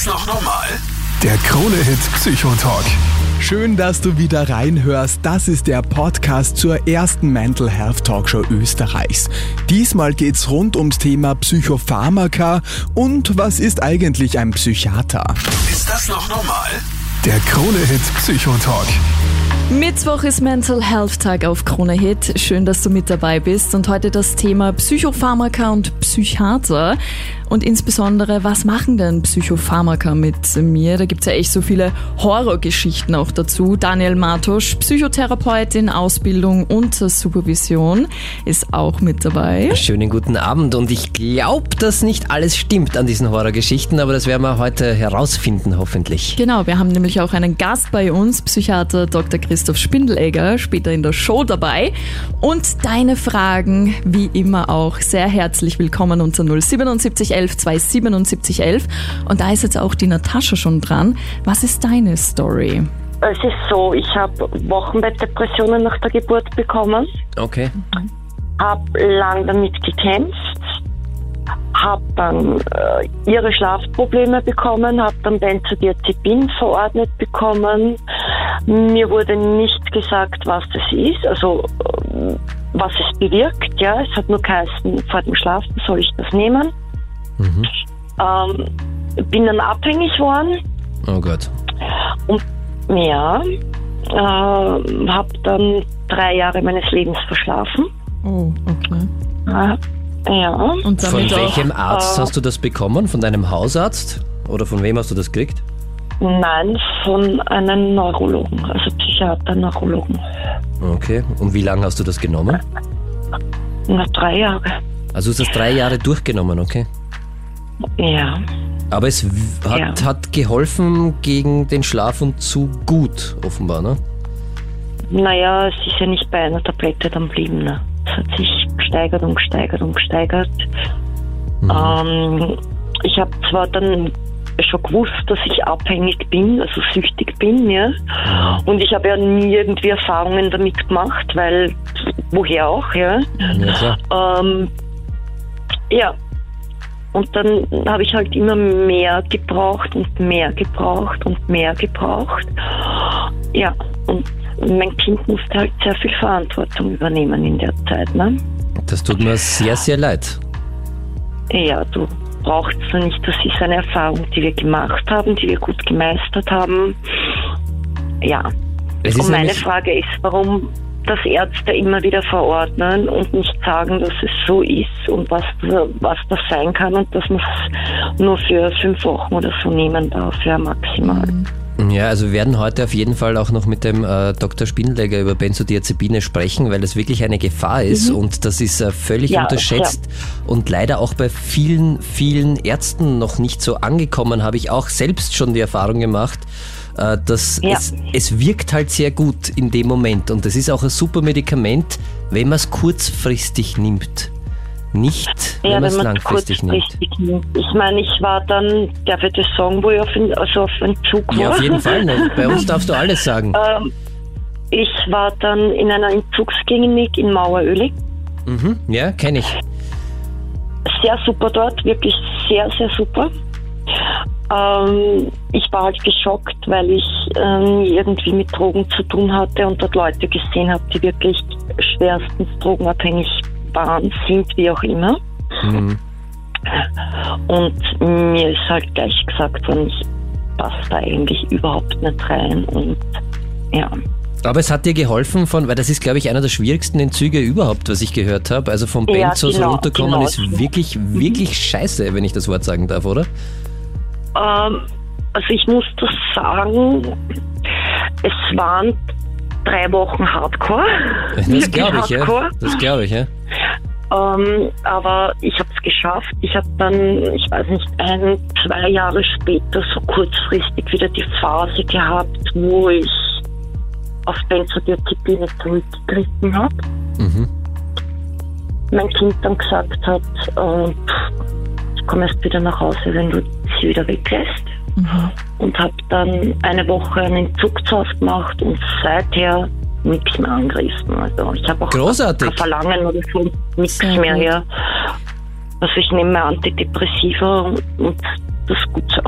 das noch normal? Der Krone-Hit Psychotalk. Schön, dass du wieder reinhörst. Das ist der Podcast zur ersten Mental Health Talkshow Österreichs. Diesmal geht's rund ums Thema Psychopharmaka und was ist eigentlich ein Psychiater? Ist das noch normal? Der Krone-Hit Psychotalk. Mittwoch ist Mental Health Tag auf Krone Hit. Schön, dass du mit dabei bist. Und heute das Thema Psychopharmaka und Psychiater. Und insbesondere, was machen denn Psychopharmaka mit mir? Da gibt's ja echt so viele Horrorgeschichten auch dazu. Daniel Martosch, Psychotherapeut in Ausbildung und Supervision, ist auch mit dabei. Schönen guten Abend. Und ich glaube, dass nicht alles stimmt an diesen Horrorgeschichten, aber das werden wir heute herausfinden, hoffentlich. Genau, wir haben nämlich auch einen Gast bei uns, Psychiater Dr. Christoph Spindelegger, später in der Show dabei. Und deine Fragen, wie immer auch, sehr herzlich willkommen unter 077 11 277 11. Und da ist jetzt auch die Natascha schon dran. Was ist deine Story? Es ist so, ich habe Wochenbettdepressionen nach der Geburt bekommen, Okay. habe lang damit gekämpft, habe dann äh, ihre Schlafprobleme bekommen, habe dann Benzodiazepin verordnet bekommen. Mir wurde nicht gesagt, was das ist, also ähm, was es bewirkt. Ja, es hat nur geheißen, vor dem Schlafen soll ich das nehmen. Mhm. Ähm, bin dann abhängig geworden. Oh Gott. Ja, äh, habe dann drei Jahre meines Lebens verschlafen. Oh, okay. Äh, ja, Und Von damit auch, welchem Arzt äh, hast du das bekommen? Von deinem Hausarzt? Oder von wem hast du das gekriegt? Nein, von einem Neurologen, also Psychiater, Neurologen. Okay. Und wie lange hast du das genommen? Na, drei Jahre. Also du hast das drei Jahre durchgenommen, okay? Ja, Aber es hat, Ja. hat geholfen gegen den Schlaf und zu gut, offenbar, ne? naja, es ist ja nicht bei einer Tablette dann blieben. Ne? Es hat sich gesteigert und gesteigert und gesteigert. Ähm, ich habe zwar dann schon gewusst, dass ich abhängig bin, also süchtig bin, ja. Und ich habe ja nie irgendwie Erfahrungen damit gemacht, weil woher auch, ja. Ja. Ähm, ja. Und dann habe ich halt immer mehr gebraucht und mehr gebraucht und mehr gebraucht. Ja, und mein Kind musste halt sehr viel Verantwortung übernehmen in der Zeit. Ne? Das tut mir sehr, sehr leid. Ja, du brauchst du nicht. Das ist eine Erfahrung, die wir gemacht haben, die wir gut gemeistert haben. Ja. Es Und meine Frage ist, warum das Ärzte immer wieder verordnen und nicht sagen, dass es so ist und was, was das sein kann und dass man es nur für fünf Wochen oder so nehmen darf, ja maximal. Ja, also wir werden heute auf jeden Fall auch noch mit dem äh, Dr. Spindelegger über Benzodiazepine sprechen, weil das wirklich eine Gefahr ist und das ist äh, völlig Mhm. Ja, unterschätzt und leider auch bei vielen, vielen Ärzten noch nicht so angekommen, habe ich auch selbst schon die Erfahrung gemacht, äh, dass Ja. es, es wirkt halt sehr gut in dem Moment und das ist auch ein super Medikament, wenn man es kurzfristig nimmt. Nicht, wenn man es langfristig nimmt. Ich meine, ich war dann, darf ich das sagen, wo ich auf, also auf Entzug war? Ja, auf jeden Fall. Ne? Bei uns darfst du alles sagen. Ähm, ich war dann in einer Entzugsklinik in Mauerölig. Mhm. Ja, kenne ich. sehr super dort, wirklich sehr, sehr super. Ähm, ich war halt geschockt, weil ich ähm, irgendwie mit Drogen zu tun hatte und dort Leute gesehen habe, die wirklich schwerstens drogenabhängig waren, sind, wie auch immer. Mhm. Und mir ist halt gleich gesagt worden, ich passe da eigentlich überhaupt nicht rein und ja. Aber es hat dir geholfen, von, weil das ist, glaube ich, einer der schwierigsten Entzüge überhaupt, was ich gehört habe. Also vom Ja, Benzos genau, runterkommen genau. ist wirklich, wirklich scheiße, wenn ich das Wort sagen darf, oder? Ähm, also ich muss das sagen, es waren drei Wochen Hardcore. Das glaube ich, ja. Hardcore. Das glaube ich, ja. Ähm, aber ich habe es geschafft. Ich habe dann, ich weiß nicht, ein, zwei Jahre später so kurzfristig wieder die Phase gehabt, wo ich auf Benzodiazepine zurückgegriffen habe. Mhm. Mein Kind dann gesagt hat, ähm, ich komme erst wieder nach Hause, wenn du sie wieder weglässt. Mhm. Und habe dann eine Woche einen Entzugsaft gemacht und seither nichts mehr angerissen. Also ich habe auch Großartig. kein Verlangen oder so, nichts mehr her. Also ich nehme mir Antidepressiva und, und das ist gut so.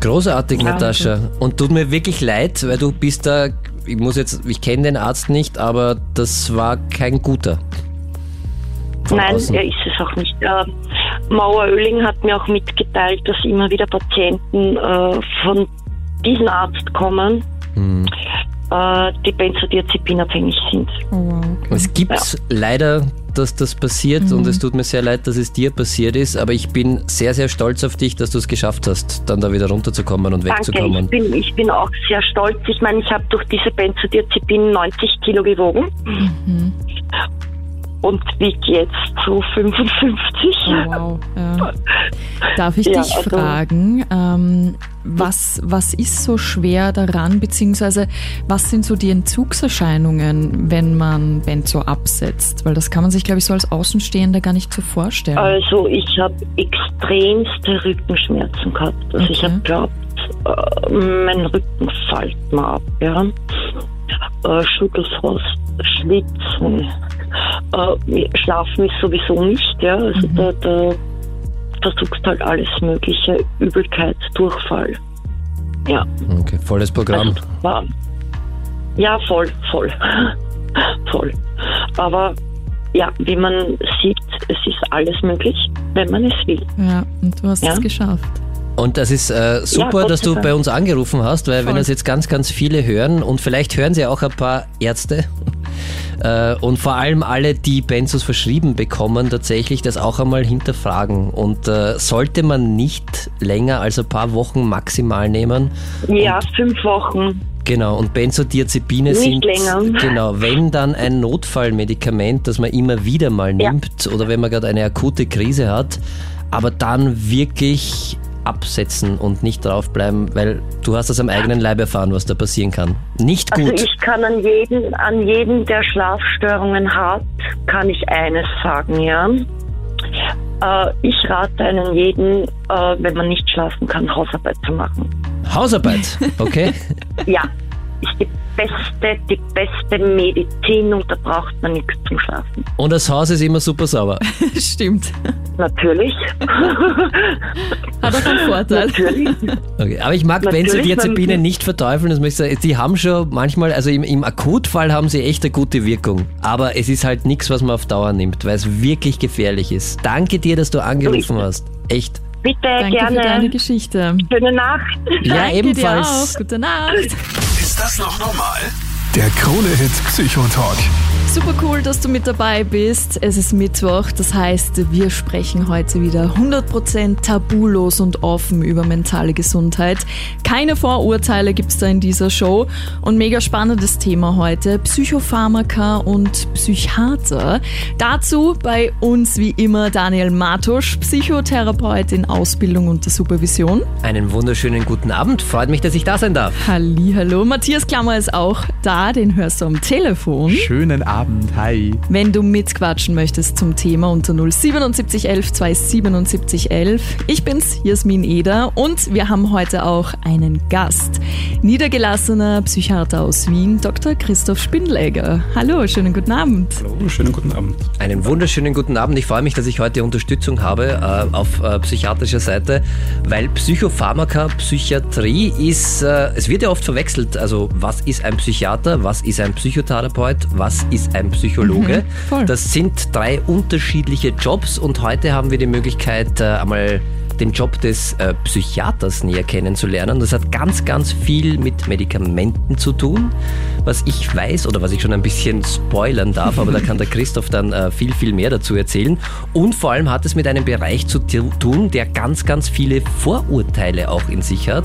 Großartig, Natascha. Und tut mir wirklich leid, weil du bist da, ich muss jetzt, ich kenne den Arzt nicht, aber das war kein guter. Von Nein, außen. er ist es auch nicht. Äh, Mauer Oehling hat mir auch mitgeteilt, dass immer wieder Patienten äh, von diesem Arzt kommen, Hm. Äh, die benzodiazepinabhängig sind. Oh, wow. okay. Es gibt leider, dass das passiert und es tut mir sehr leid, dass es dir passiert ist, aber ich bin sehr, sehr stolz auf dich, dass du es geschafft hast, dann da wieder runterzukommen und Danke, wegzukommen. ich bin, ich bin auch sehr stolz. Ich meine, ich habe durch diese Benzodiazepin 90 Kilo gewogen Mhm. Und wiege jetzt so 55. Oh, wow. Ja. Darf ich Ja, dich also- fragen, ähm, was, was ist so schwer daran, beziehungsweise was sind so die Entzugserscheinungen, wenn man Benzo absetzt? Weil das kann man sich, glaube ich, so als Außenstehender gar nicht so vorstellen. Also ich habe extremste Rückenschmerzen gehabt. Also ich Okay. habe glaubt, äh, mein Rücken fällt mir ab. Ja. Äh, Schüttelfrost, Schwitzen, äh, Schlafen ist sowieso nicht. Ja. Also da, da versuchst halt alles Mögliche, Übelkeit, Durchfall. Ja, Okay, volles Programm. also war, ja voll, voll, voll. Aber ja, wie man sieht, es ist alles möglich, wenn man es will. ja, und du hast Ja. es geschafft. Und das ist äh, super, Gott dass du bei uns angerufen hast, weil wenn Voll. das jetzt ganz, ganz viele hören und vielleicht hören sie auch ein paar Ärzte und vor allem alle, die Benzos verschrieben bekommen, tatsächlich das auch einmal hinterfragen. Und äh, sollte man nicht länger als ein paar Wochen maximal nehmen, Ja, fünf Wochen. Genau, und Benzodiazepine Nicht sind länger. genau, wenn dann ein Notfallmedikament, das man immer wieder mal Ja. nimmt oder wenn man gerade eine akute Krise hat, aber dann wirklich absetzen und nicht draufbleiben, weil du hast das am eigenen Leib erfahren, was da passieren kann. Nicht Also gut. ich kann an jeden, an jeden, der Schlafstörungen hat, kann ich eines sagen, ja. Äh, ich rate einen jeden, äh, wenn man nicht schlafen kann, Hausarbeit zu machen. Hausarbeit, okay? Ja, ist die beste, die beste Medizin und da braucht man nichts zum Schlafen. Und das Haus ist immer super sauber. Stimmt. Natürlich, Hat auch einen Vorteil. natürlich. Okay. Aber ich mag Benzodiazepine nicht verteufeln. Das möchte ich sagen. Die haben schon manchmal, also im, im Akutfall haben sie echt eine gute Wirkung. Aber es ist halt nichts, was man auf Dauer nimmt, weil es wirklich gefährlich ist. Danke dir, dass du angerufen hast. Echt. Bitte, Danke für deine gerne. Geschichte. Schöne Nacht. Ja, Danke dir ebenfalls. auch. Gute Nacht. Ist das noch normal? Der Krone-Hit Psychotalk. Super cool, dass du mit dabei bist. Es ist Mittwoch, das heißt, wir sprechen heute wieder 100% tabulos und offen über mentale Gesundheit. Keine Vorurteile gibt's da in dieser Show und mega spannendes Thema heute, Psychopharmaka und Psychiater. Dazu bei uns wie immer Daniel Matusch, Psychotherapeut in Ausbildung und der Supervision. Einen wunderschönen guten Abend. Freut mich, dass ich da sein darf. Hallo, Matthias Klammer ist auch da, den hörst du am Telefon. Schönen Abend, hi. Wenn du mitquatschen möchtest zum Thema unter 07711 27711. Ich bin's, Jasmin Eder und wir haben heute auch einen Gast. Niedergelassener Psychiater aus Wien, Dr. Christoph Spindelegger. Hallo, schönen guten Abend. Hallo, schönen guten Abend. Einen wunderschönen guten Abend. Ich freue mich, dass ich heute Unterstützung habe äh, auf äh, psychiatrischer Seite, weil Psychopharmaka, Psychiatrie ist, äh, es wird ja oft verwechselt. Also, was ist ein Psychiater? Was ist ein Psychotherapeut? Was ist ein Psychologe? Mhm. Das sind drei unterschiedliche Jobs und heute haben wir die Möglichkeit, äh, einmal den Job des äh, Psychiaters näher kennenzulernen. Das hat ganz, ganz viel mit Medikamenten zu tun, was ich weiß oder was ich schon ein bisschen spoilern darf, aber da kann der Christoph dann äh, viel, viel mehr dazu erzählen. Und vor allem hat es mit einem Bereich zu tu- tun, der ganz, ganz viele Vorurteile auch in sich hat,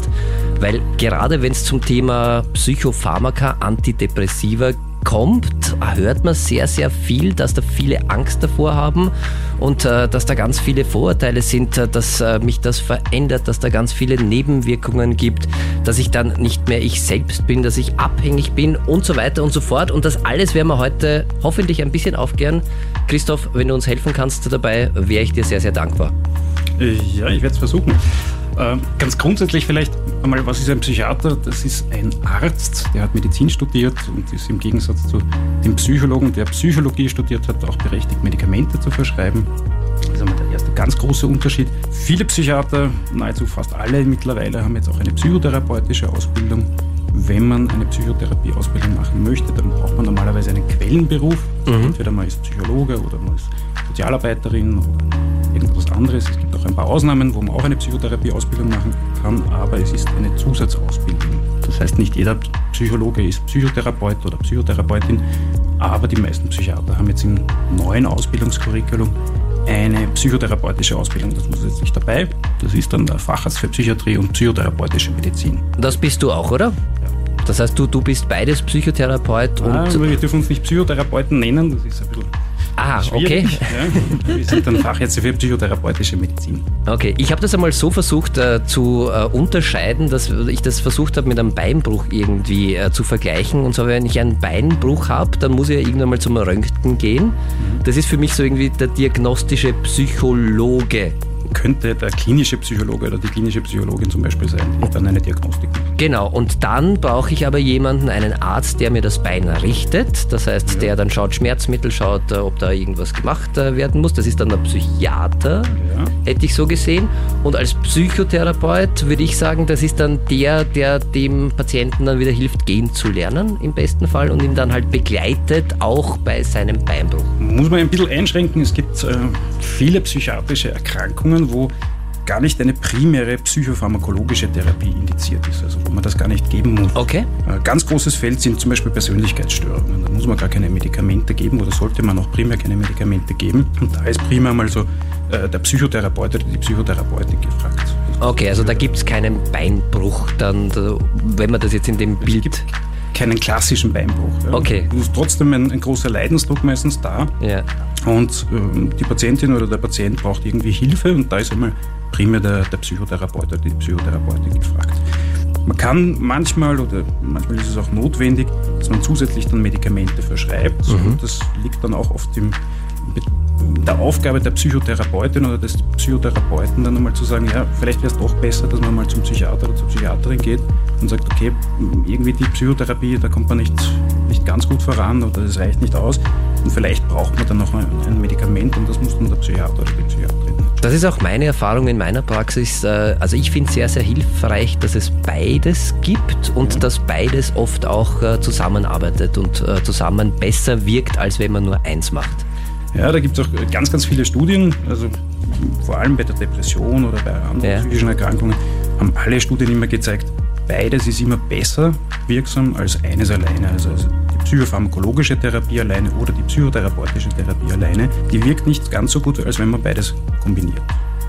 weil gerade wenn es zum Thema Psychopharmaka, Antidepressiva kommt, hört man sehr, sehr viel, dass da viele Angst davor haben und äh, dass da ganz viele Vorurteile sind, äh, dass äh, mich das verändert, dass da ganz viele Nebenwirkungen gibt, dass ich dann nicht mehr ich selbst bin, dass ich abhängig bin und so weiter und so fort. Und das alles werden wir heute hoffentlich ein bisschen aufklären. Christoph, wenn du uns helfen kannst dabei, wäre ich dir sehr, sehr dankbar. Äh, Ja, ich werde es versuchen. Äh, ganz grundsätzlich vielleicht einmal, was ist ein Psychiater? Das ist ein Arzt, der hat Medizin studiert und ist im Gegensatz zu dem Psychologen, der Psychologie studiert hat, auch berechtigt, Medikamente zu verschreiben. Das ist einmal der erste ganz große Unterschied. Viele Psychiater, nahezu fast alle mittlerweile, haben jetzt auch eine psychotherapeutische Ausbildung. Wenn man eine Psychotherapieausbildung machen möchte, dann braucht man normalerweise einen Quellenberuf. Mhm. Entweder man ist Psychologe oder man ist Sozialarbeiterin oder irgendwas anderes. Es gibt auch ein paar Ausnahmen, wo man auch eine Psychotherapieausbildung machen kann, aber es ist eine Zusatzausbildung. Das heißt, nicht jeder Psychologe ist Psychotherapeut oder Psychotherapeutin, aber die meisten Psychiater haben jetzt im neuen Ausbildungskurriculum eine psychotherapeutische Ausbildung. Das muss jetzt nicht dabei. Das ist dann der Facharzt für Psychiatrie und psychotherapeutische Medizin. Das bist du auch, oder? Ja. Das heißt, du, du bist beides Psychotherapeut ah, und. Wir dürfen uns nicht Psychotherapeuten nennen, das ist ein bisschen Ah, okay. Ja, wir sind dann Fachärzte für psychotherapeutische Medizin. Okay, ich habe das einmal so versucht äh, zu äh, unterscheiden, dass ich das versucht habe mit einem Beinbruch irgendwie äh, zu vergleichen. Und zwar, wenn ich einen Beinbruch habe, dann muss ich ja irgendwann mal zum Röntgen gehen. Mhm. Das ist für mich so irgendwie der diagnostische Psychologe könnte der klinische Psychologe oder die klinische Psychologin zum Beispiel sein, die dann eine Diagnostik. Genau, und dann brauche ich aber jemanden, einen Arzt, der mir das Bein richtet. Das heißt, ja. der dann schaut Schmerzmittel, schaut, äh, ob da irgendwas gemacht äh, werden muss. Das ist dann der Psychiater, ja. hätte ich so gesehen. Und als Psychotherapeut würde ich sagen, das ist dann der, der dem Patienten dann wieder hilft, gehen zu lernen, im besten Fall, und ihn dann halt begleitet, auch bei seinem Beinbruch. Muss man ein bisschen einschränken. Es gibt äh, viele psychiatrische Erkrankungen, Situationen, wo gar nicht eine primäre psychopharmakologische Therapie indiziert ist, also wo man das gar nicht geben muss. Okay. Ein äh, ganz großes Feld sind zum Beispiel Persönlichkeitsstörungen. Da muss man gar keine Medikamente geben oder sollte man auch primär keine Medikamente geben. Und da ist primär mal so äh, der Psychotherapeut oder die Psychotherapeutin gefragt. Okay, also da gibt es keinen Beinbruch, dann, wenn man das jetzt in dem Bild. Es gibt keinen klassischen Beinbruch. Ja. Okay. Es ist trotzdem ein, ein, großer Leidensdruck meistens da. Ja. Und ähm, die Patientin oder der Patient braucht irgendwie Hilfe und da ist einmal primär der, der Psychotherapeut oder die Psychotherapeutin gefragt. Man kann manchmal oder manchmal ist es auch notwendig, dass man zusätzlich dann Medikamente verschreibt. Mhm. Und das liegt dann auch oft im, der Aufgabe der Psychotherapeutin oder des Psychotherapeuten dann einmal zu sagen, ja, vielleicht wäre es doch besser, dass man mal zum Psychiater oder zur Psychiaterin geht und sagt, okay, irgendwie die Psychotherapie, da kommt man nicht, nicht ganz gut voran oder das reicht nicht aus und vielleicht braucht man dann noch ein, ein Medikament und das muss dann der Psychiater oder die Psychiaterin. Das ist auch meine Erfahrung in meiner Praxis. Äh, also ich finde es sehr, sehr hilfreich, dass es beides gibt und ja. dass beides oft auch äh, zusammenarbeitet und äh, zusammen besser wirkt, als wenn man nur eins macht. Ja, da gibt es auch ganz, ganz viele Studien, also vor allem bei der Depression oder bei anderen ja. psychischen Erkrankungen, haben alle Studien immer gezeigt, beides ist immer besser wirksam als eines alleine. Also, also die psychopharmakologische Therapie alleine oder die psychotherapeutische Therapie alleine, die wirkt nicht ganz so gut, als wenn man beides kombiniert.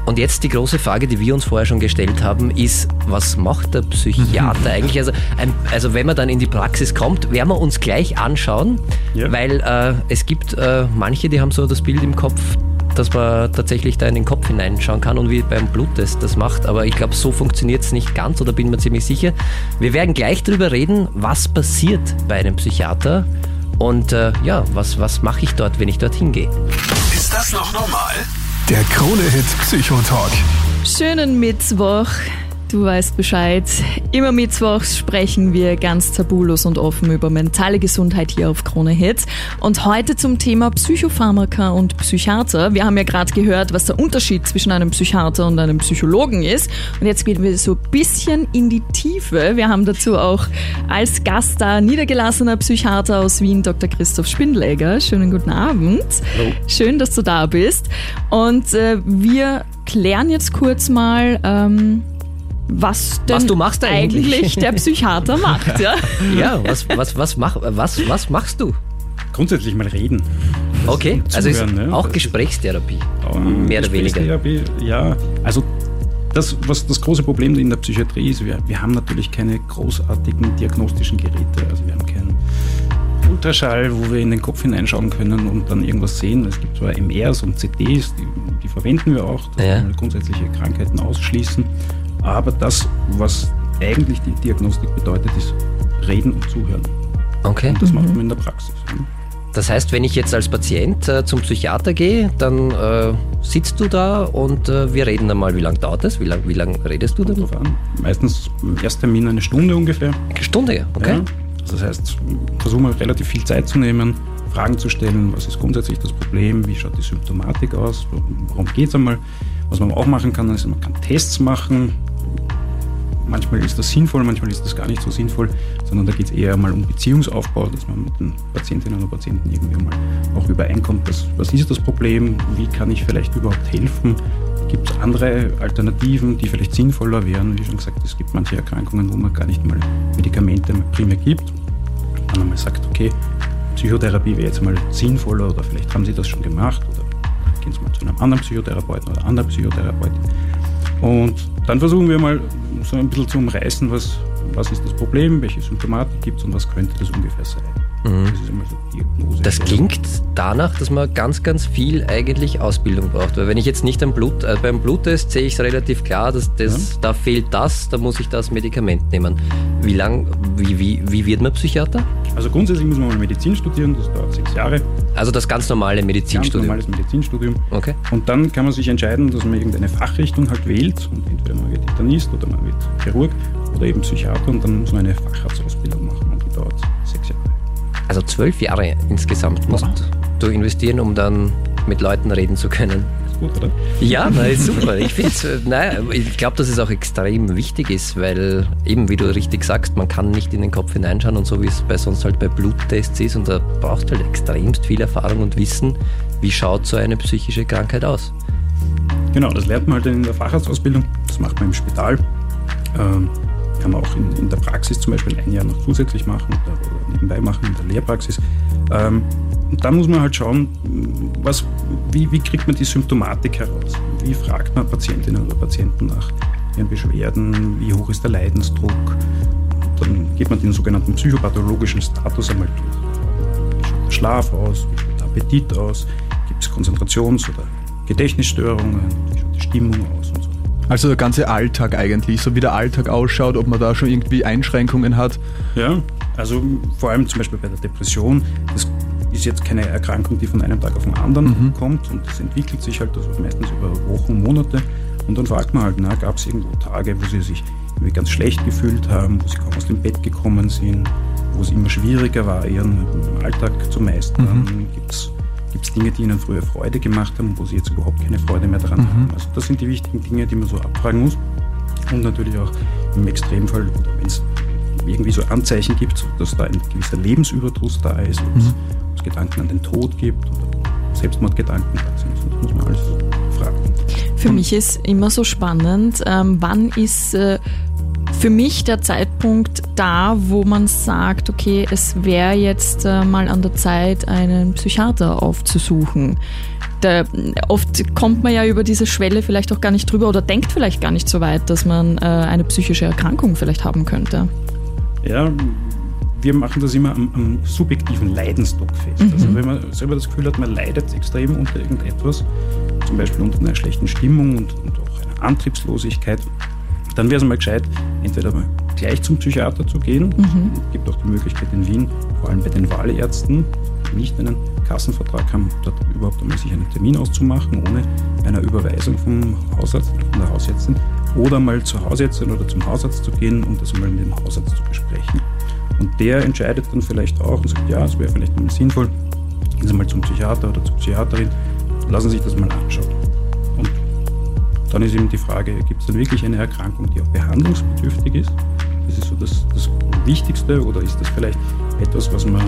Und jetzt die große Frage, die wir uns vorher schon gestellt haben, ist, was macht der Psychiater eigentlich? Also, ein, also wenn man dann in die Praxis kommt, werden wir uns gleich anschauen, ja. weil äh, es gibt äh, manche, die haben so das Bild im Kopf, dass man tatsächlich da in den Kopf hineinschauen kann und wie beim Bluttest das macht. Aber ich glaube, so funktioniert es nicht ganz oder bin mir ziemlich sicher. Wir werden gleich darüber reden, was passiert bei einem Psychiater und äh, ja, was, was mache ich dort, wenn ich dorthin gehe. Ist das noch normal? Der Krone-Hit Psychotalk. Schönen Mittwoch. Du weißt Bescheid. Immer mittwochs sprechen wir ganz tabulos und offen über mentale Gesundheit hier auf Krone Hits. Und heute zum Thema Psychopharmaka und Psychiater. Wir haben ja gerade gehört, was der Unterschied zwischen einem Psychiater und einem Psychologen ist. Und jetzt gehen wir so ein bisschen in die Tiefe. Wir haben dazu auch als Gast da niedergelassener Psychiater aus Wien, Dr. Christoph Spindelegger. Schönen guten Abend. Hallo. Schön, dass du da bist. Und äh, wir klären jetzt kurz mal, ähm, was denn was du machst eigentlich. eigentlich der Psychiater macht. Ja, ja was, was, was, mach, was, was machst du? Grundsätzlich mal reden. Okay, also ist ne? auch Gesprächstherapie, um, mehr oder weniger. Ja, also das, was das große Problem in der Psychiatrie ist, wir, wir haben natürlich keine großartigen diagnostischen Geräte. Also wir haben keinen Ultraschall, wo wir in den Kopf hineinschauen können und dann irgendwas sehen. Es gibt zwar MRs und CDs, die, die verwenden wir auch, dass ja. wir grundsätzliche Krankheiten ausschließen. Aber das, was eigentlich die Diagnostik bedeutet, ist reden und zuhören. Okay. Und das mhm. macht man in der Praxis. Das heißt, wenn ich jetzt als Patient äh, zum Psychiater gehe, dann äh, sitzt du da und äh, wir reden dann mal, wie lange dauert das? Wie lange wie lang redest du an. Meistens im Ersttermin eine Stunde ungefähr. Eine Stunde, okay. Ja. Das heißt, versuchen wir relativ viel Zeit zu nehmen, Fragen zu stellen, was ist grundsätzlich das Problem, wie schaut die Symptomatik aus, worum geht es einmal. Was man auch machen kann, ist, man kann Tests machen. Manchmal ist das sinnvoll, manchmal ist das gar nicht so sinnvoll, sondern da geht es eher mal um Beziehungsaufbau, dass man mit den Patientinnen und Patienten irgendwie mal auch übereinkommt, was, was ist das Problem, wie kann ich vielleicht überhaupt helfen, gibt es andere Alternativen, die vielleicht sinnvoller wären. Wie schon gesagt, es gibt manche Erkrankungen, wo man gar nicht mal Medikamente primär gibt. Dann einmal sagt, okay, Psychotherapie wäre jetzt mal sinnvoller oder vielleicht haben Sie das schon gemacht oder gehen Sie mal zu einem anderen Psychotherapeuten oder anderen Psychotherapeutin. Und dann versuchen wir mal so ein bisschen zu umreißen, was, was ist das Problem, welche Symptomatik gibt es und was könnte das ungefähr sein. Mhm. Das klingt danach, dass man ganz, ganz viel eigentlich Ausbildung braucht. Weil wenn ich jetzt nicht am Blut, äh, beim Bluttest sehe ich es relativ klar, dass das, ja. da fehlt das, da muss ich das Medikament nehmen. Wie lang, wie, wie, wie wird man Psychiater? Also grundsätzlich muss man mal Medizin studieren, das dauert sechs Jahre. Also das ganz normale Medizinstudium? Ganz normales Medizinstudium. Okay. Und dann kann man sich entscheiden, dass man irgendeine Fachrichtung halt wählt. Und entweder man wird Internist oder man wird Chirurg oder eben Psychiater und dann muss man eine Facharztausbildung machen und die dauert. Also zwölf Jahre insgesamt musst wow. du investieren, um dann mit Leuten reden zu können. Ist gut, oder? Ja, na, super. Ich ich glaube, dass es auch extrem wichtig ist, weil eben, wie du richtig sagst, man kann nicht in den Kopf hineinschauen und so wie es bei sonst halt bei Bluttests ist und da brauchst du halt extremst viel Erfahrung und Wissen, wie schaut so eine psychische Krankheit aus. Genau, das lernt man halt in der Facharztausbildung, das macht man im Spital. Ähm, kann man auch in, in, der Praxis zum Beispiel ein Jahr noch zusätzlich machen oder, oder nebenbei machen in der Lehrpraxis. Ähm, und dann muss man halt schauen, was, wie, wie, kriegt man die Symptomatik heraus? Wie fragt man Patientinnen oder Patienten nach ihren Beschwerden? Wie hoch ist der Leidensdruck? Dann geht man den sogenannten psychopathologischen Status einmal durch. Wie schaut der Schlaf aus? Wie schaut der Appetit aus? Gibt es Konzentrations- oder Gedächtnisstörungen? Wie schaut die Stimmung aus also der ganze Alltag eigentlich, so wie der Alltag ausschaut, ob man da schon irgendwie Einschränkungen hat. Ja, also vor allem zum Beispiel bei der Depression, das ist jetzt keine Erkrankung, die von einem Tag auf den anderen mhm. kommt und das entwickelt sich halt also meistens über Wochen, Monate und dann fragt man halt, gab es irgendwo Tage, wo sie sich ganz schlecht gefühlt haben, wo sie kaum aus dem Bett gekommen sind, wo es immer schwieriger war, ihren Alltag zu meistern. Mhm. Gibt es Gibt es Dinge, die Ihnen früher Freude gemacht haben, wo Sie jetzt überhaupt keine Freude mehr daran mhm. haben? Also das sind die wichtigen Dinge, die man so abfragen muss. Und natürlich auch im Extremfall, oder wenn es irgendwie so Anzeichen gibt, dass da ein gewisser Lebensüberdruss da ist, mhm. es Gedanken an den Tod gibt oder Selbstmordgedanken da sind. Das muss man alles fragen. Für mich ist immer so spannend, ähm, wann ist äh, für mich der Zeitpunkt da, wo man sagt, okay, es wäre jetzt äh, mal an der Zeit, einen Psychiater aufzusuchen. Da, oft kommt man ja über diese Schwelle vielleicht auch gar nicht drüber oder denkt vielleicht gar nicht so weit, dass man äh, eine psychische Erkrankung vielleicht haben könnte. Ja, wir machen das immer am, am subjektiven Leidensdruck fest. Mhm. Also wenn man selber das Gefühl hat, man leidet extrem unter irgendetwas, zum Beispiel unter einer schlechten Stimmung und, und auch einer Antriebslosigkeit, dann wäre es mal gescheit, entweder mal gleich zum Psychiater zu gehen. Mhm. Es gibt auch die Möglichkeit in Wien, vor allem bei den Wahlärzten, die nicht einen Kassenvertrag haben, dort überhaupt einmal sich einen Termin auszumachen, ohne einer Überweisung vom Hausarzt, von der Hausärztin, oder mal zur Hausärztin oder zum Hausarzt zu gehen und das mal mit dem Hausarzt zu besprechen. Und der entscheidet dann vielleicht auch und sagt, ja, es wäre vielleicht mal sinnvoll, gehen Sie mal zum Psychiater oder zur Psychiaterin, lassen Sie sich das mal anschauen. Dann ist eben die Frage, gibt es dann wirklich eine Erkrankung, die auch behandlungsbedürftig ist? Das ist so das, das Wichtigste oder ist das vielleicht etwas, was man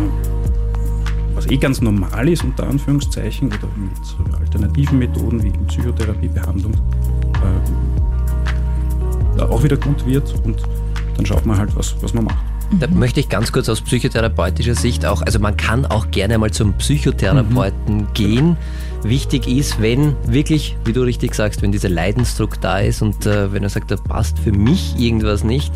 was eh ganz normal ist, unter Anführungszeichen, oder mit alternativen Methoden wie Psychotherapiebehandlung äh, auch wieder gut wird und dann schaut man halt, was, was man macht. Da möchte ich ganz kurz aus psychotherapeutischer Sicht auch, also man kann auch gerne mal zum Psychotherapeuten mhm. gehen. Wichtig ist, wenn wirklich, wie du richtig sagst, wenn dieser Leidensdruck da ist und äh, wenn er sagt, da passt für mich irgendwas nicht,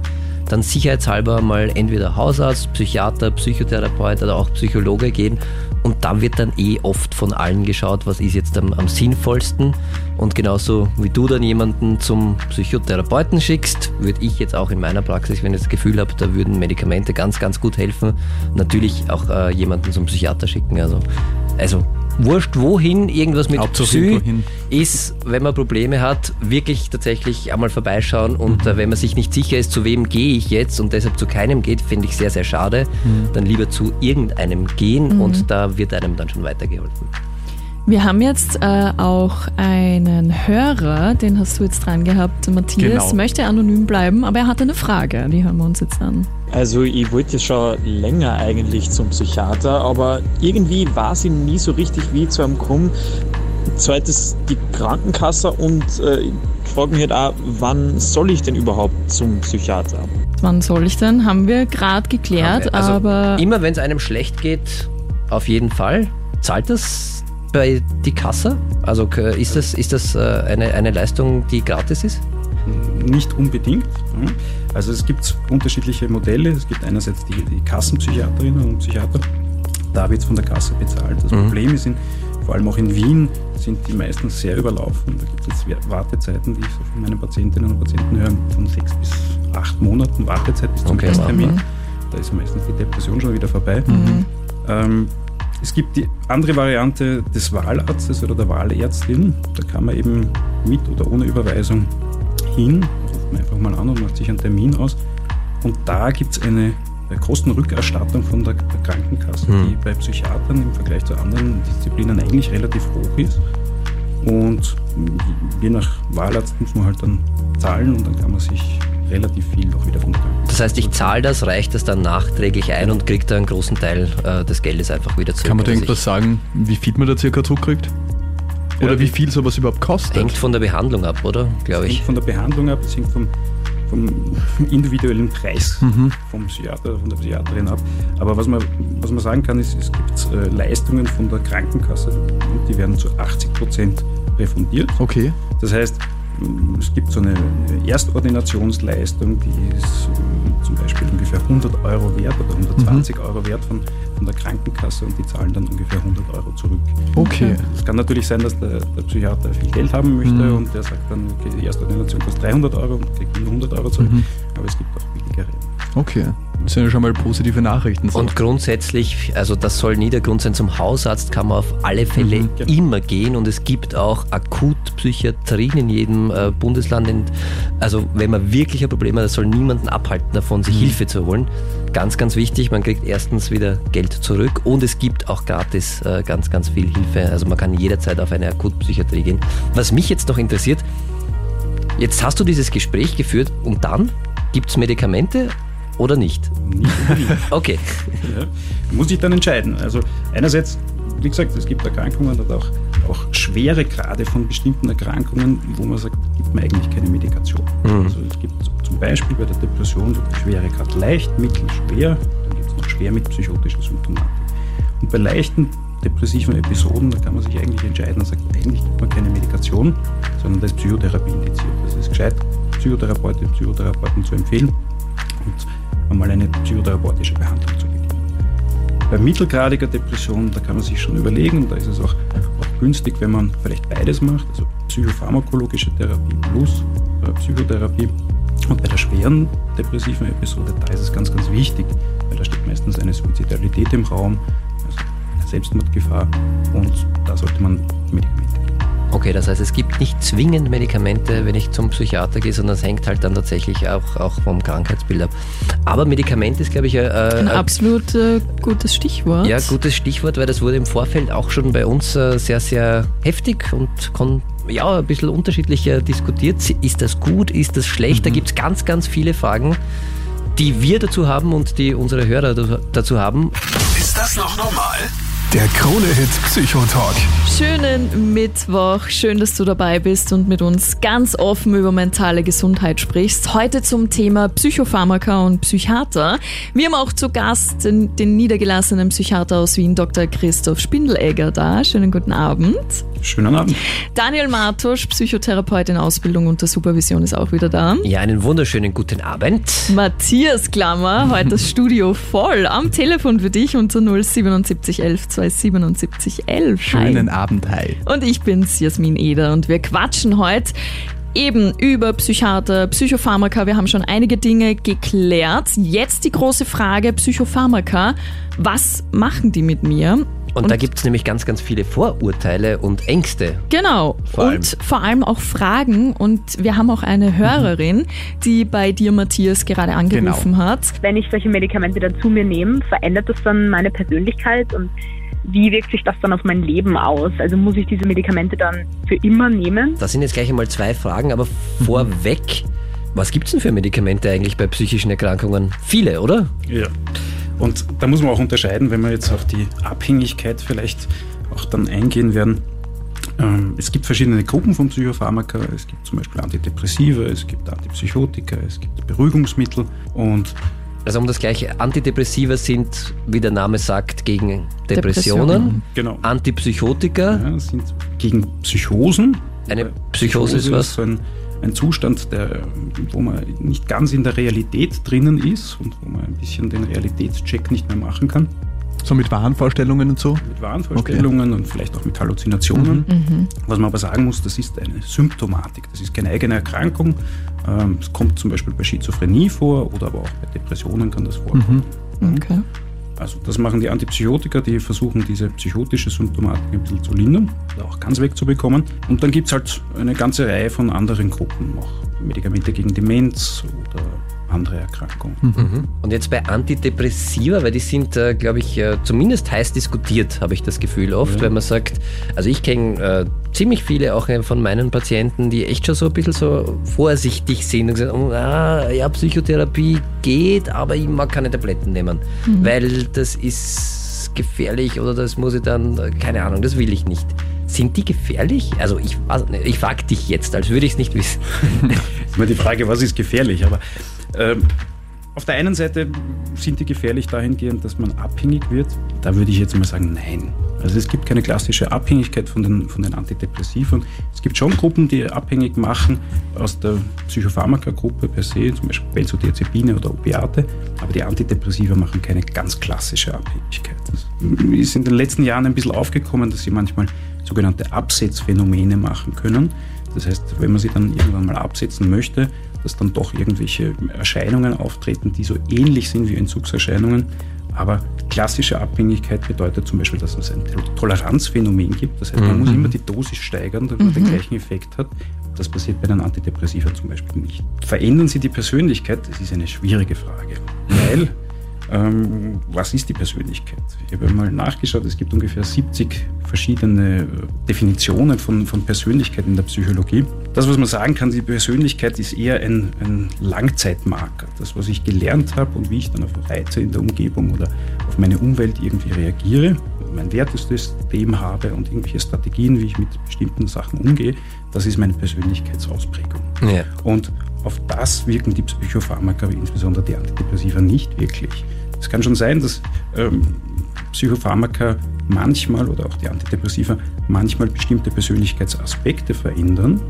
dann sicherheitshalber mal entweder Hausarzt, Psychiater, Psychotherapeut oder auch Psychologe gehen Und da wird dann eh oft von allen geschaut, was ist jetzt am, am sinnvollsten. Und genauso wie du dann jemanden zum Psychotherapeuten schickst, würde ich jetzt auch in meiner Praxis, wenn ich das Gefühl habe, da würden Medikamente ganz, ganz gut helfen, natürlich auch äh, jemanden zum Psychiater schicken. Also, also wurscht wohin, irgendwas mit Psy ist, wenn man Probleme hat, wirklich tatsächlich einmal vorbeischauen und Mhm. äh, wenn man sich nicht sicher ist, zu wem gehe ich jetzt und deshalb zu keinem geht, finde ich sehr, sehr schade, Mhm. dann lieber zu irgendeinem gehen und da wird einem dann schon weitergeholfen. Wir haben jetzt äh, auch einen Hörer, den hast du jetzt dran gehabt, Matthias, Genau. möchte anonym bleiben, aber er hat eine Frage, die hören wir uns jetzt an. Also ich wollte ja schon länger eigentlich zum Psychiater, aber irgendwie weiß ich nie so richtig, wie zu einem komme. Zweites die Krankenkasse und äh, ich frage mich halt auch, wann soll ich denn überhaupt zum Psychiater? Wann soll ich denn? Haben wir gerade geklärt, Also aber immer wenn es einem schlecht geht, auf jeden Fall. Zahlt das bei die Kasse? Also ist das, ist das äh, eine, eine Leistung, die gratis ist? Nicht unbedingt. Also es gibt unterschiedliche Modelle. Es gibt einerseits die, die Kassenpsychiaterinnen und Psychiater. Da wird es von der Kasse bezahlt. Das Mhm. Problem ist, in, vor allem auch in Wien, sind die meistens sehr überlaufen. Da gibt es jetzt Wartezeiten, die ich so von meinen Patientinnen und Patienten höre, von sechs bis acht Monaten Wartezeit bis zum Okay, Ersttermin. Da ist meistens die Depression schon wieder vorbei. Ähm, es gibt die andere Variante des Wahlarztes oder der Wahlärztin. Da kann man eben mit oder ohne Überweisung hin, ruft man einfach mal an und macht sich einen Termin aus. Und da gibt es eine äh, Kostenrückerstattung von der, Krankenkasse, Hm. die bei Psychiatern im Vergleich zu anderen Disziplinen eigentlich relativ hoch ist. Und je nach Wahlarzt muss man halt dann zahlen und dann kann man sich relativ viel auch wieder von der Krankenkasse. Das heißt, ich zahle das, reiche das dann nachträglich ein und kriege da einen großen Teil äh, des Geldes einfach wieder zurück. Kann man da Also irgendwas sagen, wie viel man da circa zurückkriegt? Oder Ja, wie viel sowas überhaupt kostet? Hängt von der Behandlung ab, oder? Glaube hängt ich. von der Behandlung ab, es hängt vom, vom individuellen Preis Mhm. vom Psychiater oder von der Psychiaterin ab. Aber was man, was man sagen kann, ist, es gibt äh, Leistungen von der Krankenkasse und die werden zu 80 Prozent refundiert. Okay. Das heißt, es gibt so eine Erstordinationsleistung, die ist zum Beispiel ungefähr 100 Euro wert oder 120 Euro wert von, von der Krankenkasse und die zahlen dann ungefähr 100 Euro zurück. Okay. Es kann natürlich sein, dass der, der Psychiater viel Geld haben möchte Mhm. und der sagt dann, okay, die Erstordination kostet 300 Euro und kriegt nur 100 Euro zurück. Mhm. Aber es gibt auch billigere. Okay. Das sind ja schon mal positive Nachrichten. So. Und grundsätzlich, also das soll nie der Grund sein, zum Hausarzt kann man auf alle Fälle Mhm, genau. immer gehen und es gibt auch Akutpsychiatrien in jedem äh, Bundesland. In, also wenn man wirklich ein Problem hat, das soll niemanden abhalten davon, Mhm. sich Hilfe zu holen. Ganz, ganz wichtig, man kriegt erstens wieder Geld zurück und es gibt auch gratis äh, ganz, ganz viel Hilfe. Also man kann jederzeit auf eine Akutpsychiatrie gehen. Was mich jetzt noch interessiert, jetzt hast du dieses Gespräch geführt und dann gibt es Medikamente oder nicht? Nicht unbedingt. Okay. ja. Muss ich dann entscheiden. Also einerseits, wie gesagt, es gibt Erkrankungen und auch, auch schwere Grade von bestimmten Erkrankungen, wo man sagt, gibt man eigentlich keine Medikation. Mhm. Also es gibt zum Beispiel bei der Depression so die schwere Grad leicht, mittel, schwer, dann gibt es noch schwer mit psychotischer Symptomatik. Und bei leichten depressiven Episoden, da kann man sich eigentlich entscheiden und sagt, eigentlich gibt man keine Medikation, sondern da ist Psychotherapie indiziert. Das ist gescheit, Psychotherapeutinnen, Psychotherapeuten zu empfehlen und einmal eine psychotherapeutische Behandlung zu beginnen. Bei mittelgradiger Depression, da kann man sich schon überlegen, da ist es auch, auch günstig, wenn man vielleicht beides macht, also psychopharmakologische Therapie plus äh, Psychotherapie. Und bei der schweren depressiven Episode, da ist es ganz, ganz wichtig, weil da steht meistens eine Suizidalität im Raum, also eine Selbstmordgefahr und da sollte man Medikamente geben. Okay, das heißt, es gibt nicht zwingend Medikamente, wenn ich zum Psychiater gehe, sondern es hängt halt dann tatsächlich auch, auch vom Krankheitsbild ab. Aber Medikament ist, glaube ich, äh, ein äh, absolut äh, gutes Stichwort. ja, gutes Stichwort, weil das wurde im Vorfeld auch schon bei uns äh, sehr, sehr heftig und kon ja, ein bisschen unterschiedlich äh, diskutiert. Ist das gut? Ist das schlecht? Da gibt es ganz, ganz viele Fragen, die wir dazu haben und die unsere Hörer da- dazu haben. Ist das noch normal? Der Krone-Hit Psychotalk. Schönen Mittwoch, schön, dass du dabei bist und mit uns ganz offen über mentale Gesundheit sprichst. Heute zum Thema Psychopharmaka und Psychiater. Wir haben auch zu Gast den, den niedergelassenen Psychiater aus Wien, Dr. Christoph Spindelegger da. Schönen guten Abend. Schönen Abend. Daniel Martusch, Psychotherapeut in Ausbildung unter Supervision, ist auch wieder da. Ja, einen wunderschönen guten Abend. Matthias Klammer, heute das Studio voll. Am Telefon für dich unter 077 11 277 11. Schönen Abend, hi. Und ich bin's, Jasmin Eder, und wir quatschen heute eben über Psychiater, Psychopharmaka. Wir haben schon einige Dinge geklärt. Jetzt die große Frage: Psychopharmaka. Was machen die mit mir? Und, da gibt es nämlich ganz, ganz viele Vorurteile und Ängste. Genau. Vor allem. und vor allem auch Fragen. Und wir haben auch eine Hörerin, die bei dir, Matthias, gerade angerufen hat. wenn ich solche Medikamente dann zu mir nehme, verändert das dann meine Persönlichkeit und wie wirkt sich das dann auf mein Leben aus? Also muss ich diese Medikamente dann für immer nehmen? Das sind jetzt gleich einmal zwei Fragen, aber vorweg, was gibt es denn für Medikamente eigentlich bei psychischen Erkrankungen? Viele, oder? Ja. Und da muss man auch unterscheiden, wenn wir jetzt auf die Abhängigkeit vielleicht auch dann eingehen werden. Ähm, Es gibt verschiedene Gruppen von Psychopharmaka. Es gibt zum Beispiel Antidepressiva, es gibt Antipsychotika, es gibt Beruhigungsmittel und Also um das gleiche, Antidepressiva sind, wie der Name sagt, gegen Depressionen. Depressionen. genau. Antipsychotika, Ja, sind gegen Psychosen. Eine Äh, Psychose ist was? so ein, ein Zustand, der, wo man nicht ganz in der Realität drinnen ist und wo man ein bisschen den Realitätscheck nicht mehr machen kann. So mit Wahnvorstellungen und so. Mit Wahnvorstellungen und vielleicht auch mit Halluzinationen. Was man aber sagen muss, das ist eine Symptomatik. Das ist keine eigene Erkrankung. Ähm, Es kommt zum Beispiel bei Schizophrenie vor oder aber auch bei Depressionen kann das vorkommen. Okay. Also das machen die Antipsychotika, die versuchen diese psychotische Symptomatik ein bisschen zu lindern oder auch ganz wegzubekommen. Und dann gibt es halt eine ganze Reihe von anderen Gruppen, auch Medikamente gegen Demenz oder andere Erkrankungen. Mhm. Und jetzt bei Antidepressiva, weil die sind, äh, glaube ich, äh, zumindest heiß diskutiert, habe ich das Gefühl oft, Ja. wenn man sagt, also ich kenne äh, ziemlich viele auch äh, von meinen Patienten, die echt schon so ein bisschen so vorsichtig sind und sagen, ah, ja, Psychotherapie geht, aber ich mag keine Tabletten nehmen, weil das ist gefährlich oder das muss ich dann, äh, keine Ahnung, das will ich nicht. Sind die gefährlich? Also ich, weiß nicht, ich frage dich jetzt, als würde ich es nicht wissen. ist immer die Frage, was ist gefährlich? Aber auf der einen Seite sind die gefährlich dahingehend, dass man abhängig wird. Da würde ich jetzt mal sagen, nein. Also es gibt keine klassische Abhängigkeit von den, von den Antidepressiven. Es gibt schon Gruppen, die abhängig machen aus der Psychopharmaka-Gruppe per se, zum Beispiel Benzodiazepine oder Opiate. Aber die Antidepressiva machen keine ganz klassische Abhängigkeit. Das ist in den letzten Jahren ein bisschen aufgekommen, dass sie manchmal sogenannte Absetzphänomene machen können. Das heißt, wenn man sie dann irgendwann mal absetzen möchte, dass dann doch irgendwelche Erscheinungen auftreten, die so ähnlich sind wie Entzugserscheinungen. Aber klassische Abhängigkeit bedeutet zum Beispiel, dass es ein Toleranzphänomen gibt. Das heißt, man muss immer die Dosis steigern, damit man den gleichen Effekt hat. Das passiert bei den Antidepressiva zum Beispiel nicht. Verändern sie die Persönlichkeit? Das ist eine schwierige Frage. Weil ähm, was ist die Persönlichkeit? Ich habe mal nachgeschaut, es gibt ungefähr 70 verschiedene äh, Definitionen von, von Persönlichkeit in der Psychologie. Das, was man sagen kann, die Persönlichkeit ist eher ein, ein Langzeitmarker. Das, was ich gelernt habe und wie ich dann auf Reize in der Umgebung oder auf meine Umwelt irgendwie reagiere, mein Wertesystem habe und irgendwelche Strategien, wie ich mit bestimmten Sachen umgehe, das ist meine Persönlichkeitsausprägung. Ja. Und auf das wirken die Psychopharmaka, insbesondere die Antidepressiva, nicht wirklich. Es kann schon sein, dass ähm, Psychopharmaka manchmal oder auch die Antidepressiva manchmal bestimmte Persönlichkeitsaspekte verändern.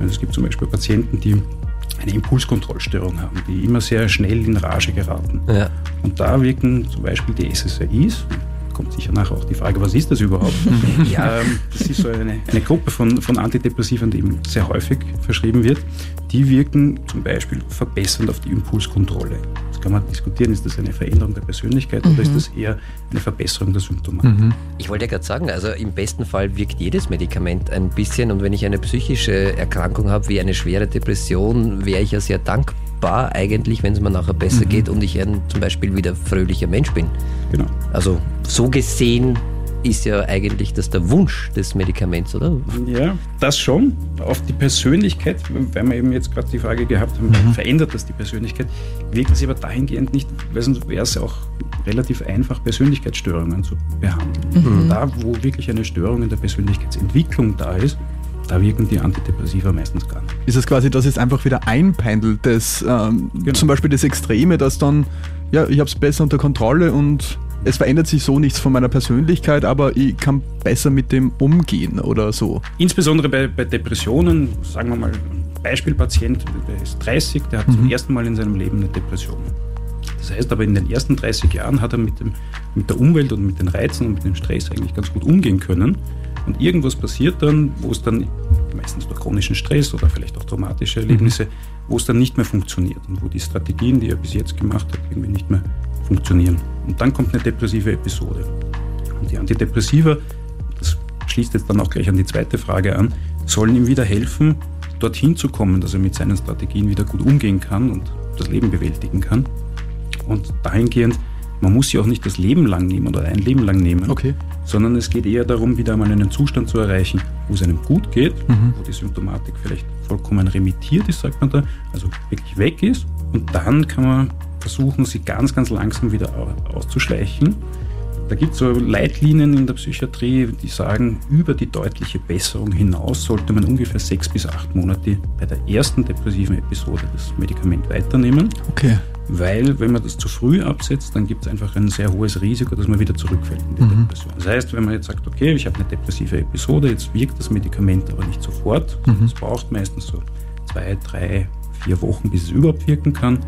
Also es gibt zum Beispiel Patienten, die eine Impulskontrollstörung haben, die immer sehr schnell in Rage geraten. Ja. Und da wirken zum Beispiel die SSRIs, kommt sicher nachher auch die Frage, was ist das überhaupt? Ja. Ähm, das ist so eine, eine Gruppe von, von Antidepressiven, die eben sehr häufig verschrieben wird. Die wirken zum Beispiel verbessernd auf die Impulskontrolle. Das kann man diskutieren, ist das eine Veränderung der Persönlichkeit oder ist das eher eine Verbesserung der Symptomatik? Ich wollte ja gerade sagen, also im besten Fall wirkt jedes Medikament ein bisschen und wenn ich eine psychische Erkrankung habe, wie eine schwere Depression, wäre ich ja sehr dankbar eigentlich, wenn es mir nachher besser geht und ich ein zum Beispiel wieder fröhlicher Mensch bin. Genau. Also so gesehen ist ja eigentlich das der Wunsch des Medikaments, oder? Ja, das schon. Auf die Persönlichkeit, weil wir eben jetzt gerade die Frage gehabt haben, verändert das die Persönlichkeit, wirkt es aber dahingehend nicht, weil sonst wäre es auch relativ einfach, Persönlichkeitsstörungen zu behandeln. Da, wo wirklich eine Störung in der Persönlichkeitsentwicklung da ist, da wirken die Antidepressiva meistens gar nicht. Ist es quasi, dass es einfach wieder einpendelt, das, ähm, Genau. zum Beispiel das Extreme, dass dann, ja, ich habe es besser unter Kontrolle und es verändert sich so nichts von meiner Persönlichkeit, aber ich kann besser mit dem umgehen oder so. Insbesondere bei, bei Depressionen, sagen wir mal, ein Beispielpatient, der ist 30, der hat mhm. zum ersten Mal in seinem Leben eine Depression. Das heißt aber, in den ersten 30 Jahren hat er mit, dem, mit der Umwelt und mit den Reizen und mit dem Stress eigentlich ganz gut umgehen können. Und irgendwas passiert dann, wo es dann meistens durch chronischen Stress oder vielleicht auch traumatische Erlebnisse, mhm. wo es dann nicht mehr funktioniert und wo die Strategien, die er bis jetzt gemacht hat, irgendwie nicht mehr funktionieren. Und dann kommt eine depressive Episode. Und die Antidepressiva, das schließt jetzt dann auch gleich an die zweite Frage an, sollen ihm wieder helfen, dorthin zu kommen, dass er mit seinen Strategien wieder gut umgehen kann und das Leben bewältigen kann. Und dahingehend, man muss sie auch nicht das Leben lang nehmen oder ein Leben lang nehmen, okay. Sondern es geht eher darum, wieder einmal einen Zustand zu erreichen, wo es einem gut geht, mhm. wo die Symptomatik vielleicht vollkommen remittiert ist, sagt man da, also wirklich weg ist. Und dann kann man versuchen, sie ganz, ganz langsam wieder auszuschleichen. Da gibt es so Leitlinien in der Psychiatrie, die sagen, über die deutliche Besserung hinaus sollte man ungefähr sechs bis acht Monate bei der ersten depressiven Episode das Medikament weiternehmen. Okay. Weil, wenn man das zu früh absetzt, dann gibt es einfach ein sehr hohes Risiko, dass man wieder zurückfällt in die mhm. Depression. Das heißt, wenn man jetzt sagt, okay, ich habe eine depressive Episode, jetzt wirkt das Medikament aber nicht sofort. Mhm. Es braucht meistens so zwei, drei, vier Wochen, bis es überhaupt wirken kann.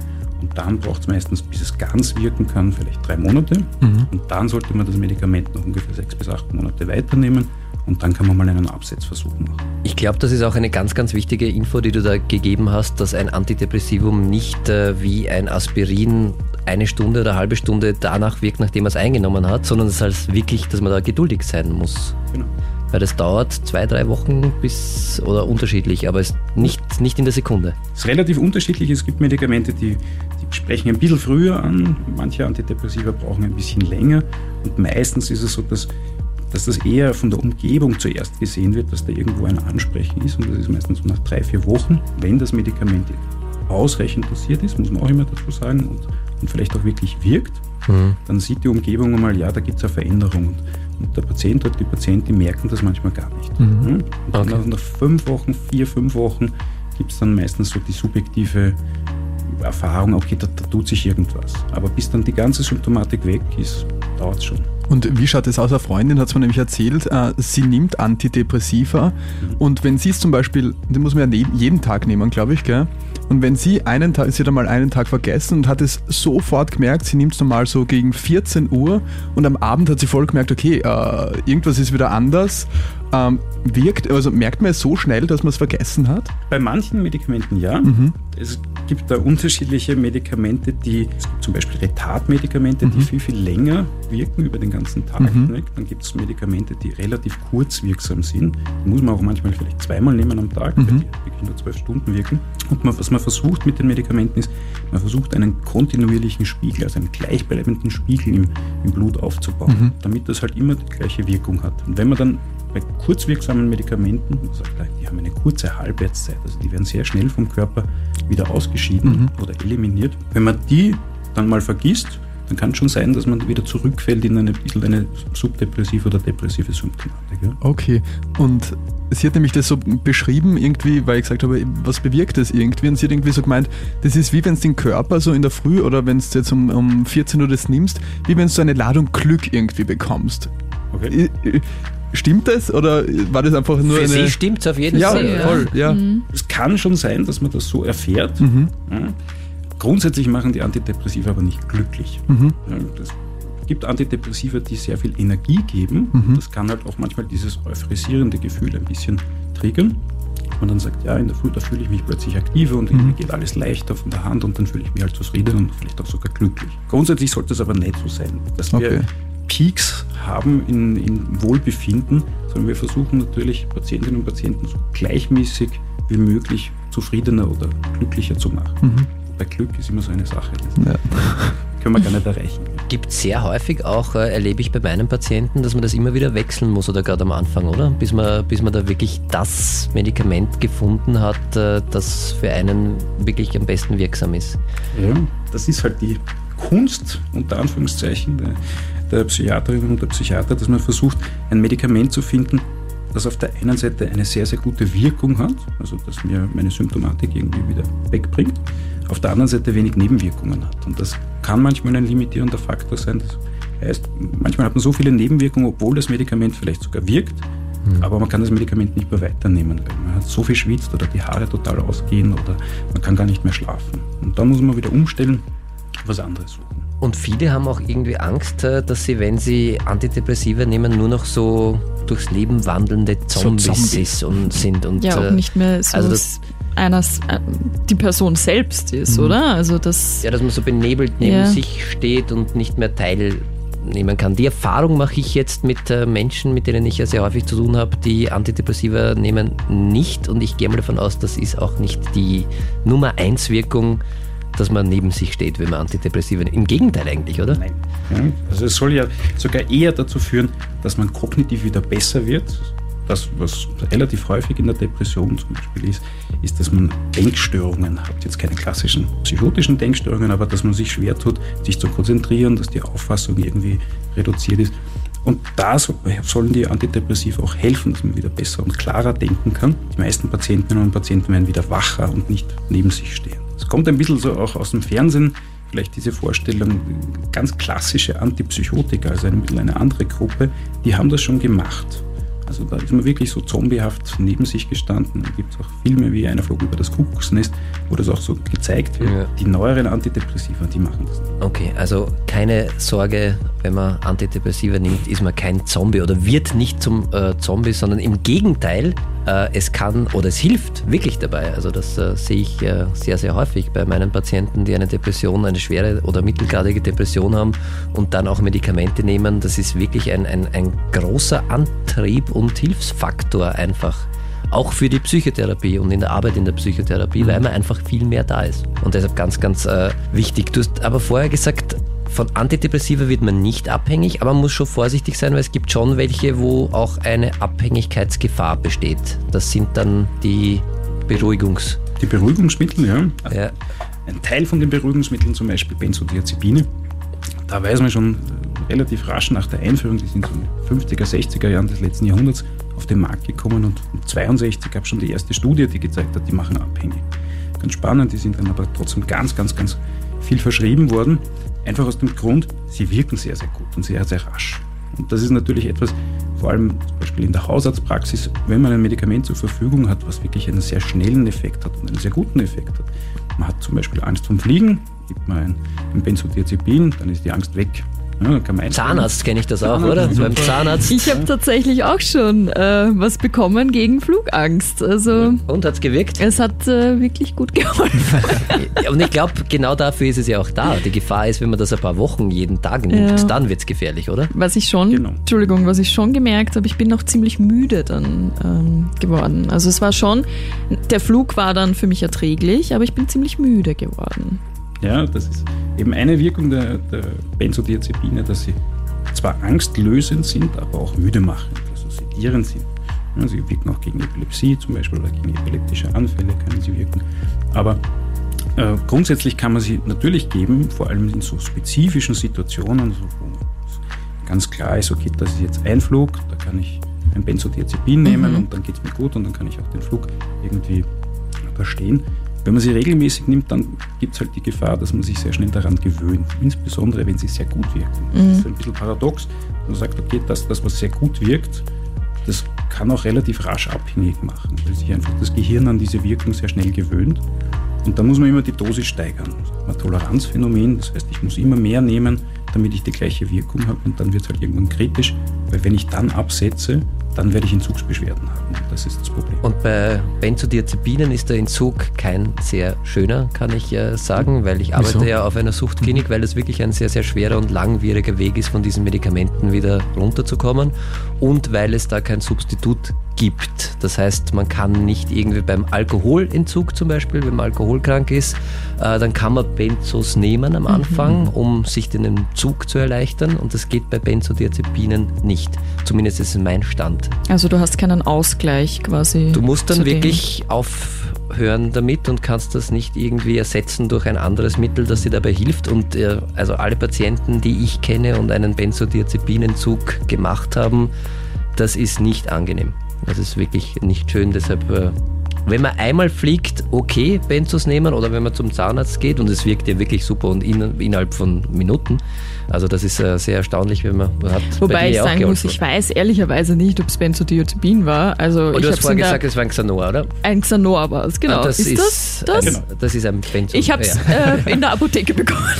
Und dann braucht es meistens, bis es ganz wirken kann, vielleicht drei Monate. Mhm. Und dann sollte man das Medikament noch ungefähr sechs bis acht Monate weiternehmen. Und dann kann man mal einen Absetzversuch machen. Ich glaube, das ist auch eine ganz, ganz wichtige Info, die du da gegeben hast, dass ein Antidepressivum nicht äh, wie ein Aspirin eine Stunde oder eine halbe Stunde danach wirkt, nachdem man es eingenommen hat, sondern es heißt wirklich, dass man da geduldig sein muss. Genau. Weil das dauert zwei, drei Wochen bis oder unterschiedlich, aber es nicht, nicht in der Sekunde. Es ist relativ unterschiedlich. Es gibt Medikamente, die, die sprechen ein bisschen früher an. Manche Antidepressiva brauchen ein bisschen länger. Und meistens ist es so, dass, dass das eher von der Umgebung zuerst gesehen wird, dass da irgendwo ein Ansprechen ist. Und das ist meistens so nach drei, vier Wochen, wenn das Medikament ausreichend dosiert ist, muss man auch immer dazu sagen, und, und vielleicht auch wirklich wirkt, mhm. dann sieht die Umgebung einmal, ja, da gibt es eine Veränderung. Und und der Patient oder die Patientin merken das manchmal gar nicht. Mhm. Hm? Okay. Nach, nach, fünf Wochen, vier, fünf Wochen gibt es dann meistens so die subjektive Erfahrung, okay, da, da, tut sich irgendwas. Aber bis dann die ganze Symptomatik weg ist, dauert es schon. Und wie schaut es aus? Eine Freundin hat es mir nämlich erzählt, äh, sie nimmt Antidepressiva mhm. und wenn sie es zum Beispiel, die muss man ja jeden Tag nehmen, glaube ich, gell? Und wenn sie einen Tag, sie hat einmal einen Tag vergessen und hat es sofort gemerkt, sie nimmt es normal so gegen 14 Uhr und am Abend hat sie voll gemerkt, okay, äh, irgendwas ist wieder anders. Ähm, wirkt, also merkt man es so schnell, dass man es vergessen hat? Bei manchen Medikamenten ja. Mhm. Es gibt da unterschiedliche Medikamente, die, zum Beispiel Retardmedikamente, mhm. die viel, viel länger wirken über den ganzen Tag. Mhm. Dann gibt es Medikamente, die relativ kurzwirksam sind. Die muss man auch manchmal vielleicht zweimal nehmen am Tag, mhm. weil die wirklich nur zwölf Stunden wirken. Und man, was man versucht mit den Medikamenten ist, man versucht einen kontinuierlichen Spiegel, also einen gleichbleibenden Spiegel im, im Blut aufzubauen, mhm. damit das halt immer die gleiche Wirkung hat. Und wenn man dann bei kurzwirksamen Medikamenten, sagt die haben eine kurze Halbwertszeit, also die werden sehr schnell vom Körper wieder ausgeschieden mhm. oder eliminiert. Wenn man die dann mal vergisst, dann kann es schon sein, dass man wieder zurückfällt in eine bisschen eine subdepressive oder depressive Symptomatik. Ja? Okay, und sie hat nämlich das so beschrieben, irgendwie, weil ich gesagt habe, was bewirkt das irgendwie? Und sie hat irgendwie so gemeint, das ist wie wenn es den Körper so in der Früh oder wenn du jetzt um, um 14 Uhr das nimmst, wie wenn du so eine Ladung Glück irgendwie bekommst. Okay. Stimmt das oder war das einfach nur Für eine... Sie stimmt es auf jeden ja, Fall. Voll, ja. Mhm. Es kann schon sein, dass man das so erfährt. Mhm. Ja. Grundsätzlich machen die Antidepressiva aber nicht glücklich. Mhm. Ja, es gibt Antidepressiva, die sehr viel Energie geben. Mhm. Das kann halt auch manchmal dieses euphorisierende Gefühl ein bisschen triggern. Und dann sagt, ja, in der Früh, da fühle ich mich plötzlich aktiver und mhm. mir geht alles leichter von der Hand und dann fühle ich mich halt zufrieden und vielleicht auch sogar glücklich. Grundsätzlich sollte es aber nicht so sein, dass okay. wir Peaks haben in, in Wohlbefinden, sondern wir versuchen natürlich Patientinnen und Patienten so gleichmäßig wie möglich zufriedener oder glücklicher zu machen. Mhm. Bei Glück ist immer so eine Sache. Das ja. können wir gar nicht erreichen. Gibt sehr häufig auch, äh, erlebe ich bei meinen Patienten, dass man das immer wieder wechseln muss oder gerade am Anfang, oder? Bis man, bis man da wirklich das Medikament gefunden hat, äh, das für einen wirklich am besten wirksam ist. Ja, das ist halt die Kunst, unter Anführungszeichen, der, der Psychiaterinnen und der Psychiater, dass man versucht, ein Medikament zu finden, das auf der einen Seite eine sehr, sehr gute Wirkung hat, also dass mir meine Symptomatik irgendwie wieder wegbringt, auf der anderen Seite wenig Nebenwirkungen hat. Und das kann manchmal ein limitierender Faktor sein, dass Heißt, manchmal hat man so viele Nebenwirkungen, obwohl das Medikament vielleicht sogar wirkt, mhm. aber man kann das Medikament nicht mehr weiternehmen, weil man hat so viel schwitzt oder die Haare total ausgehen oder man kann gar nicht mehr schlafen. Und dann muss man wieder umstellen, was anderes suchen. Und viele haben auch irgendwie Angst, äh, dass sie, wenn sie Antidepressiva nehmen, nur noch so durchs Leben wandelnde Zombies, so Zombies. Und sind. Und, ja, auch äh, nicht mehr so also das, einer äh, die Person selbst ist, mhm. oder? Also das ja, dass man so benebelt neben ja. sich steht und nicht mehr teilnehmen kann. Die Erfahrung mache ich jetzt mit Menschen, mit denen ich ja sehr häufig zu tun habe, die Antidepressiva nehmen, nicht. Und ich gehe mal davon aus, das ist auch nicht die Nummer 1 Wirkung dass man neben sich steht, wenn man Antidepressiva nimmt. Im Gegenteil eigentlich, oder? Nein. Also es soll ja sogar eher dazu führen, dass man kognitiv wieder besser wird. Das, was relativ häufig in der Depression zum Beispiel ist, ist, dass man Denkstörungen hat. Jetzt keine klassischen psychotischen Denkstörungen, aber dass man sich schwer tut, sich zu konzentrieren, dass die Auffassung irgendwie reduziert ist. Und da sollen die Antidepressiva auch helfen, dass man wieder besser und klarer denken kann. Die meisten Patientinnen und Patienten werden wieder wacher und nicht neben sich stehen. Es kommt ein bisschen so auch aus dem Fernsehen, vielleicht diese Vorstellung, ganz klassische Antipsychotika, also ein bisschen eine andere Gruppe, die haben das schon gemacht. Also da ist man wirklich so zombiehaft neben sich gestanden. Da gibt es auch Filme wie Einer flog über das Kuckucksnest, wo das auch so gezeigt wird. Ja. Die neueren Antidepressiva, die machen das nicht. Okay, also keine Sorge, wenn man Antidepressiva nimmt, ist man kein Zombie oder wird nicht zum äh, Zombie, sondern im Gegenteil, es kann oder es hilft wirklich dabei. Also das äh, sehe ich äh, sehr, sehr häufig bei meinen Patienten, die eine Depression, eine schwere oder mittelgradige Depression haben und dann auch Medikamente nehmen. Das ist wirklich ein, ein, ein großer Antrieb und Hilfsfaktor einfach. Auch für die Psychotherapie und in der Arbeit in der Psychotherapie, mhm. weil man einfach viel mehr da ist. Und deshalb ganz, ganz äh, wichtig. Du hast aber vorher gesagt, von Antidepressiva wird man nicht abhängig, aber man muss schon vorsichtig sein, weil es gibt schon welche, wo auch eine Abhängigkeitsgefahr besteht. Das sind dann die Beruhigungs... Die Beruhigungsmittel, ja. ja. Ein Teil von den Beruhigungsmitteln, zum Beispiel Benzodiazepine, da weiß man schon relativ rasch nach der Einführung, die sind so in den 50er, 60er Jahren des letzten Jahrhunderts auf den Markt gekommen und 1962 gab es schon die erste Studie, die gezeigt hat, die machen abhängig. Ganz spannend, die sind dann aber trotzdem ganz, ganz, ganz viel verschrieben worden. Einfach aus dem Grund, sie wirken sehr, sehr gut und sehr, sehr rasch. Und das ist natürlich etwas, vor allem zum Beispiel in der Hausarztpraxis, wenn man ein Medikament zur Verfügung hat, was wirklich einen sehr schnellen Effekt hat und einen sehr guten Effekt hat. Man hat zum Beispiel Angst vom Fliegen, gibt man ein, ein Benzodiazepin, dann ist die Angst weg. Ja, Zahnarzt kenne ich das auch, oder? Beim Zahnarzt. Ich habe tatsächlich auch schon äh, was bekommen gegen Flugangst. Also Und hat es gewirkt? Es hat äh, wirklich gut geholfen. Und ich glaube, genau dafür ist es ja auch da. Die Gefahr ist, wenn man das ein paar Wochen jeden Tag nimmt, ja. dann wird es gefährlich, oder? Was ich schon, genau. Entschuldigung, was ich schon gemerkt habe, ich bin noch ziemlich müde dann ähm, geworden. Also es war schon, der Flug war dann für mich erträglich, aber ich bin ziemlich müde geworden. Ja, das ist eben eine Wirkung der, der Benzodiazepine, dass sie zwar angstlösend sind, aber auch müde machen, also sedierend sind. Ja, sie wirken auch gegen Epilepsie zum Beispiel oder gegen epileptische Anfälle können sie wirken. Aber äh, grundsätzlich kann man sie natürlich geben, vor allem in so spezifischen Situationen, so, wo ganz klar ist, okay, das ist jetzt ein Flug, da kann ich ein Benzodiazepin nehmen mhm. und dann geht es mir gut und dann kann ich auch den Flug irgendwie überstehen. Wenn man sie regelmäßig nimmt, dann gibt es halt die Gefahr, dass man sich sehr schnell daran gewöhnt, insbesondere wenn sie sehr gut wirken. Mhm. Das ist ein bisschen paradox. Man sagt, okay, das, das, was sehr gut wirkt, das kann auch relativ rasch abhängig machen, weil sich einfach das Gehirn an diese Wirkung sehr schnell gewöhnt. Und da muss man immer die Dosis steigern. Das ist ein Toleranzphänomen, das heißt, ich muss immer mehr nehmen, damit ich die gleiche Wirkung habe und dann wird es halt irgendwann kritisch, weil wenn ich dann absetze, dann werde ich Entzugsbeschwerden haben. Das ist das Problem. Und bei Benzodiazepinen ist der Entzug kein sehr schöner, kann ich äh, sagen, weil ich arbeite Wieso? ja auf einer Suchtklinik, weil es wirklich ein sehr, sehr schwerer und langwieriger Weg ist, von diesen Medikamenten wieder runterzukommen und weil es da kein Substitut gibt. Das heißt, man kann nicht irgendwie beim Alkoholentzug zum Beispiel, wenn man alkoholkrank ist, äh, dann kann man Benzos nehmen am Anfang, mhm. um sich den Entzug zu erleichtern und das geht bei Benzodiazepinen nicht. Zumindest ist es mein Stand. Also du hast keinen Ausgleich quasi. Du musst dann wirklich aufhören damit und kannst das nicht irgendwie ersetzen durch ein anderes Mittel, das dir dabei hilft. Und äh, also alle Patienten, die ich kenne und einen Benzodiazepinentzug gemacht haben, das ist nicht angenehm. Das ist wirklich nicht schön, deshalb äh, wenn man einmal fliegt, okay, Benzos nehmen oder wenn man zum Zahnarzt geht und es wirkt ja wirklich super und in, innerhalb von Minuten. Also das ist äh, sehr erstaunlich, wenn man, hat Wobei ich sagen muss, ich weiß ehrlicherweise nicht, ob es Benzodiazepin war. Also und ich du hast vorher gesagt, es war ein Xanor, oder? Ein Xanor war es, genau. Ah, das ist, ist, das das? Ein, das ist ein Benzo. Ich habe es ja. äh, in der Apotheke bekommen.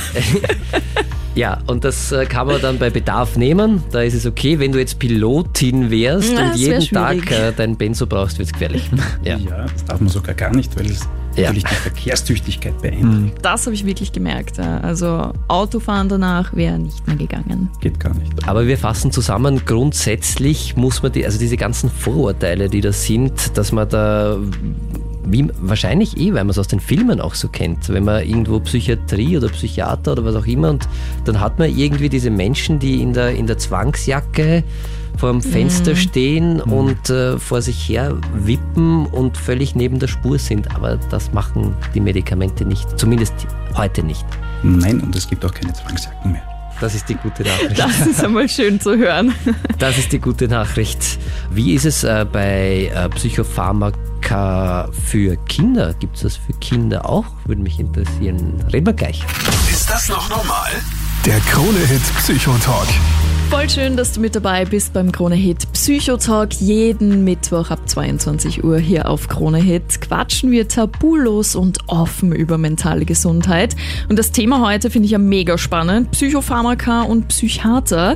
Ja, und das äh, kann man dann bei Bedarf nehmen. Da ist es okay, wenn du jetzt Pilotin wärst Ja, und jeden wär Tag schwierig. äh, dein Benzo brauchst, wird es gefährlich. Ja. Ja, das darf man sogar gar nicht, weil es Ja. natürlich die Verkehrstüchtigkeit beeinträchtigt. Das habe ich wirklich gemerkt. Also Autofahren danach wäre nicht mehr gegangen. Geht gar nicht. Aber wir fassen zusammen, grundsätzlich muss man die, also diese ganzen Vorurteile, die da sind, dass man da, wie, wahrscheinlich eh, weil man es aus den Filmen auch so kennt, wenn man irgendwo Psychiatrie oder Psychiater oder was auch immer und dann hat man irgendwie diese Menschen, die in der, in der Zwangsjacke vorm Fenster stehen und äh, vor sich her wippen und völlig neben der Spur sind. Aber das machen die Medikamente nicht, zumindest heute nicht. Nein, und es gibt auch keine Zwangsjacken mehr. Das ist die gute Nachricht. Das ist einmal schön zu hören. Das ist die gute Nachricht. Wie ist es äh, bei äh, Psychopharmaka für Kinder? Gibt es das für Kinder auch? Würde mich interessieren. Reden wir gleich. Ist das noch normal? Der Krone-Hit Psychotalk. Voll schön, dass du mit dabei bist beim Krone Hit Psychotalk. Jeden Mittwoch ab 22 Uhr hier auf Krone Hit quatschen wir tabulos und offen über mentale Gesundheit. Und das Thema heute finde ich ja mega spannend. Psychopharmaka und Psychiater.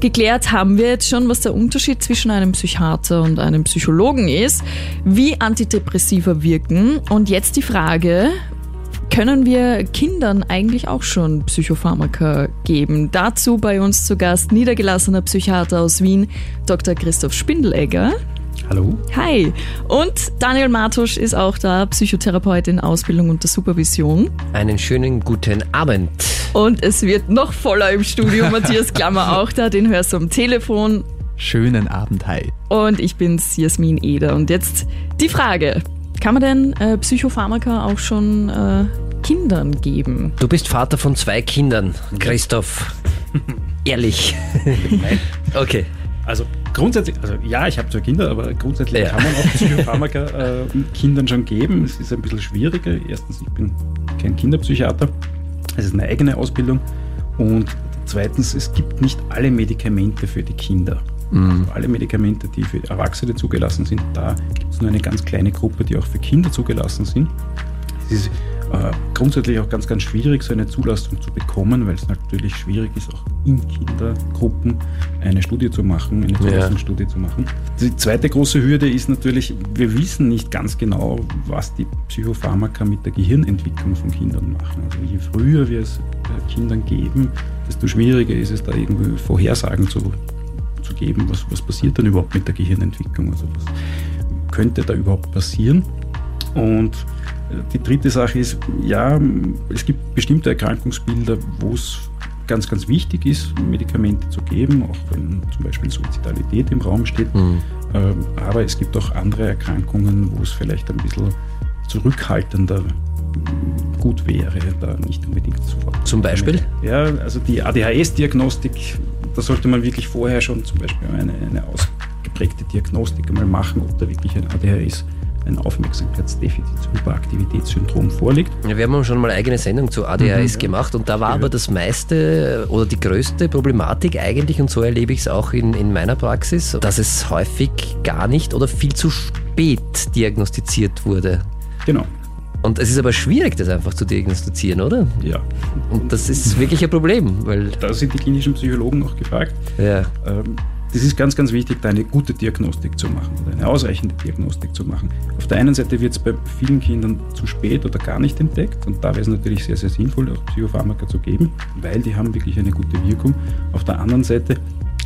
Geklärt haben wir jetzt schon, was der Unterschied zwischen einem Psychiater und einem Psychologen ist, wie Antidepressiva wirken und jetzt die Frage, können wir Kindern eigentlich auch schon Psychopharmaka geben? Dazu bei uns zu Gast niedergelassener Psychiater aus Wien, Dr. Christoph Spindelegger. Hallo? Hi. Und Daniel Martusch ist auch da, Psychotherapeut in Ausbildung unter Supervision. Einen schönen guten Abend. Und es wird noch voller im Studio. Matthias Klammer auch da, den hörst du am Telefon. Schönen Abend, hi. Und ich bin's, Jasmin Eder. Und jetzt die Frage. Kann man denn äh, Psychopharmaka auch schon äh, Kindern geben? Du bist Vater von zwei Kindern, Christoph. Ehrlich. Okay. Also grundsätzlich, also ja, ich habe zwei Kinder, aber grundsätzlich Ja. kann man auch Psychopharmaka äh, Kindern schon geben. Es ist ein bisschen schwieriger. Erstens, ich bin kein Kinderpsychiater. Es ist eine eigene Ausbildung. Und zweitens, es gibt nicht alle Medikamente für die Kinder. Also alle Medikamente, die für Erwachsene zugelassen sind, da gibt es nur eine ganz kleine Gruppe, die auch für Kinder zugelassen sind. Es ist äh, grundsätzlich auch ganz, ganz schwierig, so eine Zulassung zu bekommen, weil es natürlich schwierig ist, auch in Kindergruppen eine Studie zu machen, eine Zulassungsstudie zu machen. Die zweite große Hürde ist natürlich, wir wissen nicht ganz genau, was die Psychopharmaka mit der Gehirnentwicklung von Kindern machen. Also je früher wir es äh, Kindern geben, desto schwieriger ist es da irgendwie Vorhersagen zu, zu geben, was, was passiert dann überhaupt mit der Gehirnentwicklung, also was könnte da überhaupt passieren. Und äh, die dritte Sache ist, ja, es gibt bestimmte Erkrankungsbilder, wo es ganz, ganz wichtig ist, Medikamente zu geben, auch wenn zum Beispiel Suizidalität im Raum steht. Mhm. Ähm, Aber es gibt auch andere Erkrankungen, wo es vielleicht ein bisschen zurückhaltender mm, gut wäre, da nicht unbedingt sofort. Zum Beispiel? Ja, also die ADHS-Diagnostik, da sollte man wirklich vorher schon zum Beispiel eine, eine ausgeprägte Diagnostik einmal machen, ob da wirklich ein ADHS, ein Aufmerksamkeitsdefizit-Hyperaktivitätssyndrom vorliegt. Ja, wir haben schon mal eine eigene Sendung zu ADHS Mhm. gemacht und da war aber das meiste oder die größte Problematik eigentlich, und so erlebe ich es auch in, in meiner Praxis, dass es häufig gar nicht oder viel zu spät diagnostiziert wurde. Genau, Und es ist aber schwierig, das einfach zu diagnostizieren, oder? ja. Und das ist wirklich ein Problem, weil Da sind die klinischen Psychologen auch gefragt. ja, Ähm, Das ist ganz, ganz wichtig, da eine gute Diagnostik zu machen oder eine ausreichende Diagnostik zu machen. Auf der einen Seite wird es bei vielen Kindern zu spät oder gar nicht entdeckt und da wäre es natürlich sehr, sehr sinnvoll, auch Psychopharmaka zu geben, weil die haben wirklich eine gute Wirkung. Auf der anderen Seite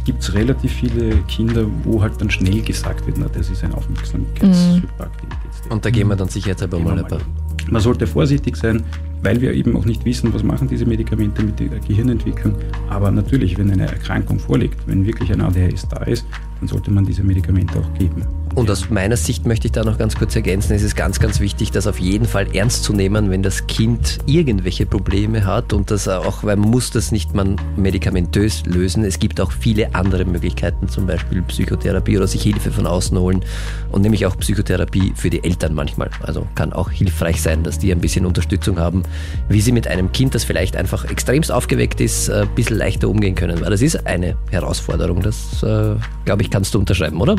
gibt es relativ viele Kinder, wo halt dann schnell gesagt wird, na, das ist ein Aufmerksamkeitshyperaktivitätsdefizit. und da gehen wir dann sicherheitshalber Gehen wir mal mal ein paar. Man sollte vorsichtig sein, weil wir eben auch nicht wissen, was machen diese Medikamente mit der Gehirnentwicklung. Aber natürlich, wenn eine Erkrankung vorliegt, wenn wirklich ein ADHS da ist, dann sollte man diese Medikamente auch geben. Und aus meiner Sicht möchte ich da noch ganz kurz ergänzen, es ist ganz, ganz wichtig, das auf jeden Fall ernst zu nehmen, wenn das Kind irgendwelche Probleme hat und das auch, weil man muss das nicht man medikamentös lösen. Es gibt auch viele andere Möglichkeiten, zum Beispiel Psychotherapie oder sich Hilfe von außen holen und nämlich auch Psychotherapie für die Eltern manchmal. Also kann auch hilfreich sein, dass die ein bisschen Unterstützung haben, wie sie mit einem Kind, das vielleicht einfach extremst aufgeweckt ist, ein bisschen leichter umgehen können, weil das ist eine Herausforderung. Das, äh, glaube ich, kannst du unterschreiben, oder?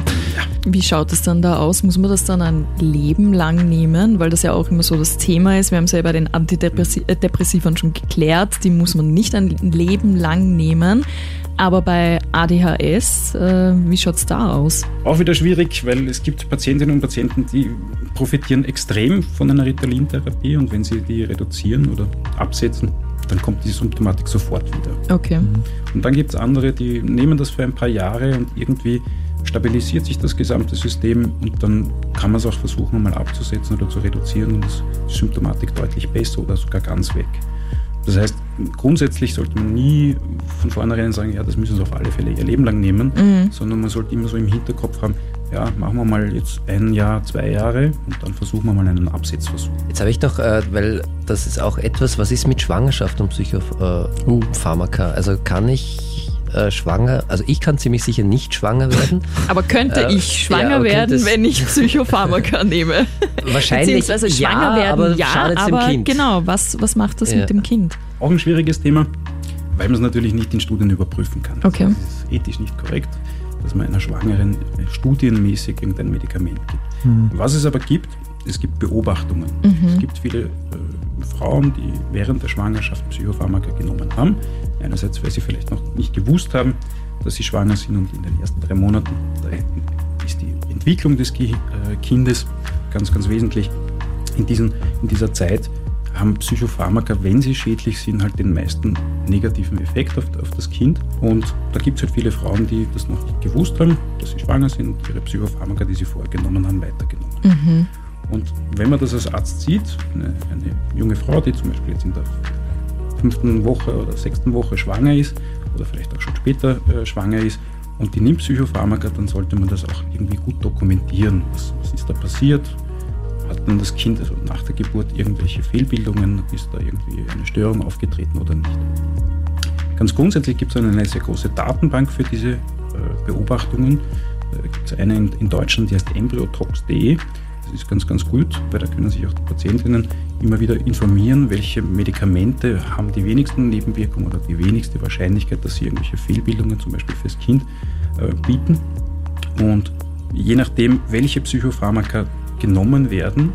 Wie schaut es dann da aus? Muss man das dann ein Leben lang nehmen? Weil das ja auch immer so das Thema ist. Wir haben es ja bei den Antidepressivern schon geklärt. Die muss man nicht ein Leben lang nehmen. Aber bei ADHS, äh, wie schaut es da aus? Auch wieder schwierig, weil es gibt Patientinnen und Patienten, die profitieren extrem von einer Ritalin-Therapie und wenn sie die reduzieren oder absetzen, dann kommt die Symptomatik sofort wieder. Okay. Und dann gibt es andere, die nehmen das für ein paar Jahre und irgendwie stabilisiert sich das gesamte System und dann kann man es auch versuchen, mal abzusetzen oder zu reduzieren und ist die Symptomatik deutlich besser oder sogar ganz weg. Das heißt, grundsätzlich sollte man nie von vornherein sagen, ja, das müssen sie auf alle Fälle ihr Leben lang nehmen, Mhm. sondern man sollte immer so im Hinterkopf haben, ja, machen wir mal jetzt ein Jahr, zwei Jahre und dann versuchen wir mal einen Absetzversuch. Jetzt habe ich doch, äh, weil das ist auch etwas, was ist mit Schwangerschaft und Psychopharmaka? Also kann ich äh, schwanger, also ich kann ziemlich sicher nicht schwanger werden. Aber könnte Äh, ich schwanger ja, werden, wenn ich Psychopharmaka nehme? Wahrscheinlich Beziehungsweise schwanger ja, werden, aber ja, schadet's aber dem Kind. genau, was, was macht das Ja. mit dem Kind? Auch ein schwieriges Thema, weil man es natürlich nicht in Studien überprüfen kann. Okay. Das ist ethisch nicht korrekt, dass man einer Schwangeren studienmäßig irgendein Medikament gibt. Was es aber gibt, es gibt Beobachtungen. Es gibt viele äh, Frauen, die während der Schwangerschaft Psychopharmaka genommen haben. Einerseits, weil sie vielleicht noch nicht gewusst haben, dass sie schwanger sind und in den ersten drei Monaten ist die Entwicklung des äh, Kindes ganz, ganz wesentlich. In, diesen, in dieser Zeit haben Psychopharmaka, wenn sie schädlich sind, halt den meisten negativen Effekt auf, auf das Kind. Und da gibt es halt viele Frauen, die das noch nicht gewusst haben, dass sie schwanger sind und ihre Psychopharmaka, die sie vorher genommen haben, weitergenommen haben. Und wenn man das als Arzt sieht, eine, eine junge Frau, die zum Beispiel jetzt in der fünften Woche oder sechsten Woche schwanger ist oder vielleicht auch schon später äh, schwanger ist und die nimmt Psychopharmaka, dann sollte man das auch irgendwie gut dokumentieren. Was, was ist da passiert? Hat dann das Kind also nach der Geburt irgendwelche Fehlbildungen? Ist da irgendwie eine Störung aufgetreten oder nicht? Ganz grundsätzlich gibt es eine sehr große Datenbank für diese äh, Beobachtungen. Da gibt es eine in, in Deutschland, die heißt embryotox.de. Das ist ganz, ganz gut, weil da können sich auch die Patientinnen immer wieder informieren, welche Medikamente haben die wenigsten Nebenwirkungen oder die wenigste Wahrscheinlichkeit, dass sie irgendwelche Fehlbildungen zum Beispiel fürs Kind äh, bieten. Und je nachdem, welche Psychopharmaka genommen werden,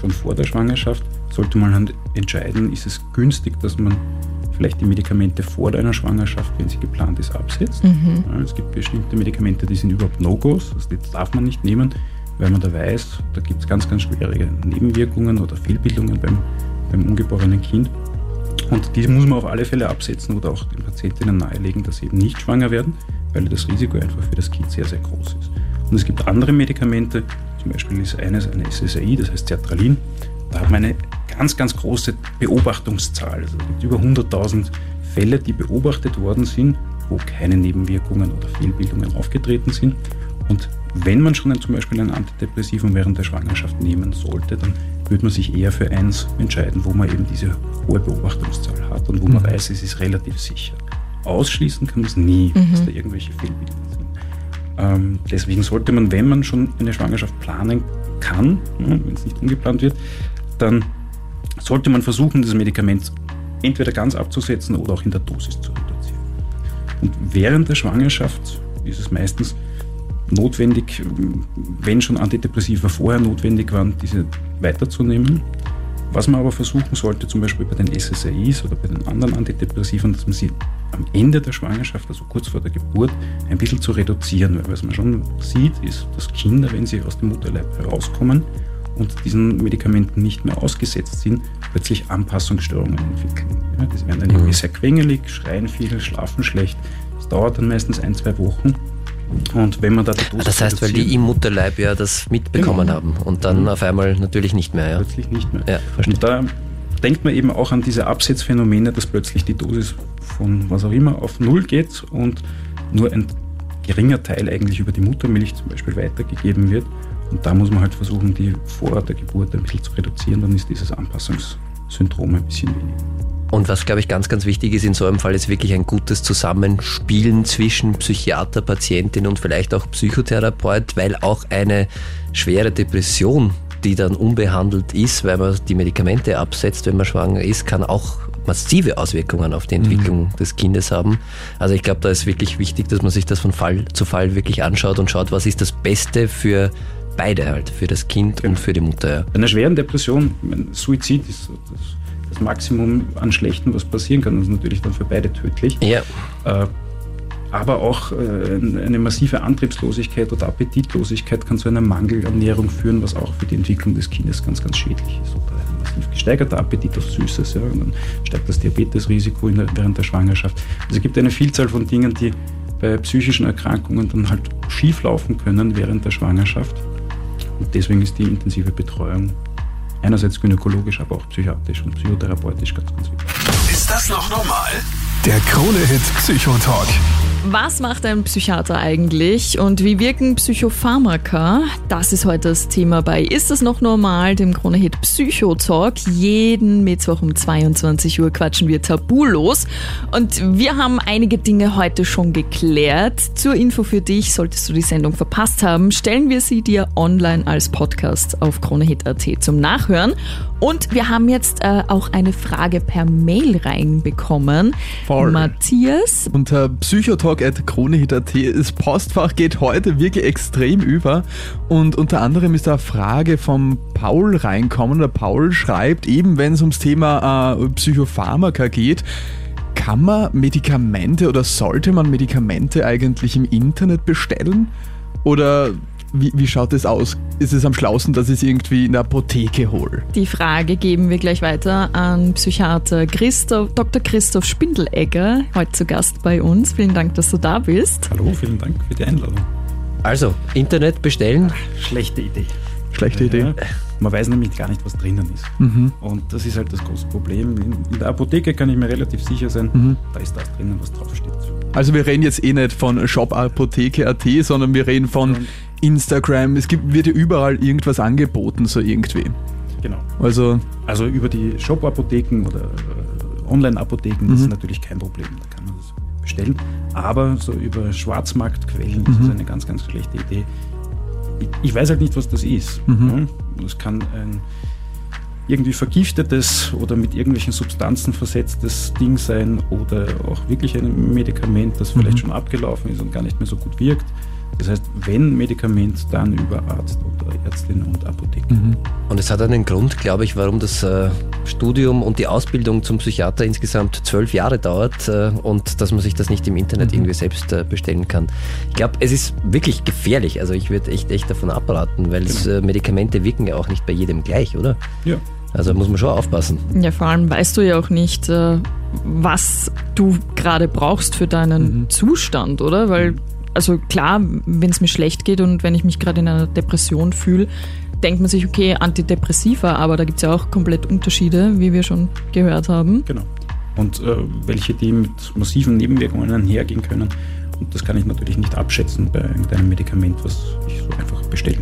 schon vor der Schwangerschaft, sollte man halt entscheiden, ist es günstig, dass man vielleicht die Medikamente vor einer Schwangerschaft, wenn sie geplant ist, absetzt. Ja, es gibt bestimmte Medikamente, die sind überhaupt No-Gos, also die darf man nicht nehmen, weil man da weiß, da gibt es ganz, ganz schwere Nebenwirkungen oder Fehlbildungen beim, beim ungeborenen Kind. Und diese muss man auf alle Fälle absetzen oder auch den Patientinnen nahelegen, dass sie eben nicht schwanger werden, weil das Risiko einfach für das Kind sehr, sehr groß ist. Und es gibt andere Medikamente, zum Beispiel ist eines eine SSRI, das heißt Sertralin. Da hat man eine ganz, ganz große Beobachtungszahl. Also es gibt über 100.000 Fälle, die beobachtet worden sind, wo keine Nebenwirkungen oder Fehlbildungen aufgetreten sind. Und wenn man schon zum Beispiel ein Antidepressivum während der Schwangerschaft nehmen sollte, dann würde man sich eher für eins entscheiden, wo man eben diese hohe Beobachtungszahl hat und wo man weiß, es ist relativ sicher. Ausschließen kann man es nie, dass da irgendwelche Fehlbildungen sind. Ähm, deswegen sollte man, wenn man schon eine Schwangerschaft planen kann, ja, wenn es nicht ungeplant wird, dann sollte man versuchen, das Medikament entweder ganz abzusetzen oder auch in der Dosis zu reduzieren. Und während der Schwangerschaft ist es meistens notwendig, wenn schon Antidepressiva vorher notwendig waren, diese weiterzunehmen. Was man aber versuchen sollte, zum Beispiel bei den SSRIs oder bei den anderen Antidepressiven, dass man sie am Ende der Schwangerschaft, also kurz vor der Geburt, ein bisschen zu reduzieren. Weil was man schon sieht, ist, dass Kinder, wenn sie aus dem Mutterleib herauskommen und diesen Medikamenten nicht mehr ausgesetzt sind, plötzlich Anpassungsstörungen entwickeln. Ja, die werden dann irgendwie sehr quengelig, schreien viel, schlafen schlecht. Das dauert dann meistens ein, zwei Wochen. Und wenn man da die Dosis Das heißt, weil die im Mutterleib ja das mitbekommen Genau. haben und dann auf einmal natürlich nicht mehr. Ja, plötzlich nicht mehr. ja verstehe. Und da denkt man eben auch an diese Absetzphänomene, dass plötzlich die Dosis von was auch immer auf Null geht und nur ein geringer Teil eigentlich über die Muttermilch zum Beispiel weitergegeben wird. Und da muss man halt versuchen, die vor der Geburt ein bisschen zu reduzieren, dann ist dieses Anpassungssyndrom ein bisschen weniger. Und was, glaube ich, ganz, ganz wichtig ist in so einem Fall, ist wirklich ein gutes Zusammenspielen zwischen Psychiater, Patientin und vielleicht auch Psychotherapeut, weil auch eine schwere Depression, die dann unbehandelt ist, weil man die Medikamente absetzt, wenn man schwanger ist, kann auch massive Auswirkungen auf die Entwicklung mhm. des Kindes haben. Also ich glaube, da ist wirklich wichtig, dass man sich das von Fall zu Fall wirklich anschaut und schaut, was ist das Beste für beide halt, für das Kind genau. und für die Mutter. Bei einer schweren Depression, Suizid ist das, das, Maximum an Schlechten, was passieren kann. Das ist natürlich dann für beide tödlich. Ja. Äh, aber auch äh, eine massive Antriebslosigkeit oder Appetitlosigkeit kann zu einer Mangelernährung führen, was auch für die Entwicklung des Kindes ganz, ganz schädlich ist. Oder ein massiv gesteigerter Appetit auf Süßes. Ja, und dann steigt das Diabetesrisiko der, während der Schwangerschaft. Also es gibt eine Vielzahl von Dingen, die bei psychischen Erkrankungen dann halt schief laufen können während der Schwangerschaft. Und deswegen ist die intensive Betreuung einerseits gynäkologisch, aber auch psychiatrisch und psychotherapeutisch ganz, ganz wichtig. Ist das noch normal? Der Krone-Hit Psychotalk. Was macht ein Psychiater eigentlich und wie wirken Psychopharmaka? Das ist heute das Thema bei Ist es noch normal, dem Krone-Hit Psychotalk. Jeden Mittwoch um 22 Uhr quatschen wir tabulos. Und wir haben einige Dinge heute schon geklärt. Zur Info für dich, solltest du die Sendung verpasst haben, stellen wir sie dir online als Podcast auf kronehit.at zum Nachhören. Und wir haben jetzt äh, auch eine Frage per Mail reinbekommen. Voll. Matthias. Unter psychotalk.kronehit.at das Postfach geht heute wirklich extrem über. Und unter anderem ist da eine Frage vom Paul reinkommen. Der Paul schreibt, eben wenn es ums Thema äh, Psychopharmaka geht, kann man Medikamente oder sollte man Medikamente eigentlich im Internet bestellen? Oder wie, wie schaut es aus? Ist es am schlausten, dass ich es irgendwie in der Apotheke hole? Die Frage geben wir gleich weiter an Psychiater Christoph, Dr. Christoph Spindelegger, heute zu Gast bei uns. Vielen Dank, dass du da bist. Hallo, vielen Dank für die Einladung. Also, Internet bestellen? Schlechte Idee. Schlechte Idee. Ja, man weiß nämlich gar nicht, was drinnen ist. Mhm. Und das ist halt das große Problem. In, in, der Apotheke kann ich mir relativ sicher sein, mhm. da ist das drinnen, was draufsteht. Also wir reden jetzt eh nicht von Shop-Apotheke.at, sondern wir reden von Instagram. Es gibt, wird ja überall irgendwas angeboten, so irgendwie. Genau. Also, also über die Shop-Apotheken oder äh, Online-Apotheken, das ist mhm. natürlich kein Problem. Da kann man das bestellen. Aber so über Schwarzmarktquellen mhm. ist das eine ganz, ganz schlechte Idee. Ich, ich weiß halt nicht, was das ist. Mhm. Das kann ein irgendwie vergiftetes oder mit irgendwelchen Substanzen versetztes Ding sein oder auch wirklich ein Medikament, das vielleicht mhm. schon abgelaufen ist und gar nicht mehr so gut wirkt. Das heißt, wenn Medikament, dann über Arzt oder Ärztin und Apotheke. Mhm. Und es hat einen Grund, glaube ich, warum das äh, Studium und die Ausbildung zum Psychiater insgesamt zwölf Jahre dauert äh, und dass man sich das nicht im Internet mhm. irgendwie selbst äh, bestellen kann. Ich glaube, es ist wirklich gefährlich. Also ich würde echt, echt davon abraten, weil genau. Medikamente wirken ja auch nicht bei jedem gleich, oder? Ja. Also muss man schon aufpassen. Ja, vor allem weißt du ja auch nicht, was du gerade brauchst für deinen mhm. Zustand, oder? Weil also klar, wenn es mir schlecht geht und wenn ich mich gerade in einer Depression fühle, denkt man sich, okay, Antidepressiva, aber da gibt es ja auch komplett Unterschiede, wie wir schon gehört haben. Genau. Und äh, welche die mit massiven Nebenwirkungen einhergehen können. Und das kann ich natürlich nicht abschätzen bei irgendeinem Medikament, was ich so einfach bestelle.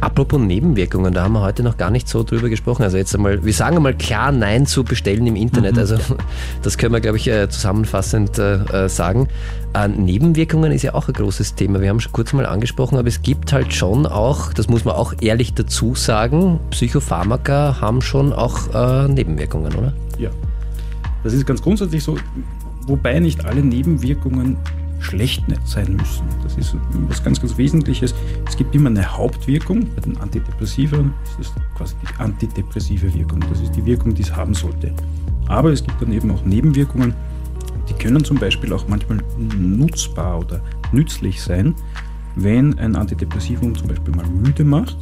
Apropos Nebenwirkungen, da haben wir heute noch gar nicht so drüber gesprochen. Also jetzt einmal, wir sagen einmal klar Nein zu bestellen im Internet. Mhm. Also das können wir, glaube ich, äh, zusammenfassend äh, äh. Nebenwirkungen ist ja auch ein großes Thema. Wir haben schon kurz mal angesprochen, aber es gibt halt schon auch, das muss man auch ehrlich dazu sagen, Psychopharmaka haben schon auch Nebenwirkungen, oder? Ja. Das ist ganz grundsätzlich so, wobei nicht alle Nebenwirkungen schlecht sein müssen. Das ist was ganz, ganz Wesentliches. Es gibt immer eine Hauptwirkung. Bei den Antidepressiva ist das quasi die antidepressive Wirkung. Das ist die Wirkung, die es haben sollte. Aber es gibt dann eben auch Nebenwirkungen, die können zum Beispiel auch manchmal nutzbar oder nützlich sein, wenn ein Antidepressivum zum Beispiel mal müde macht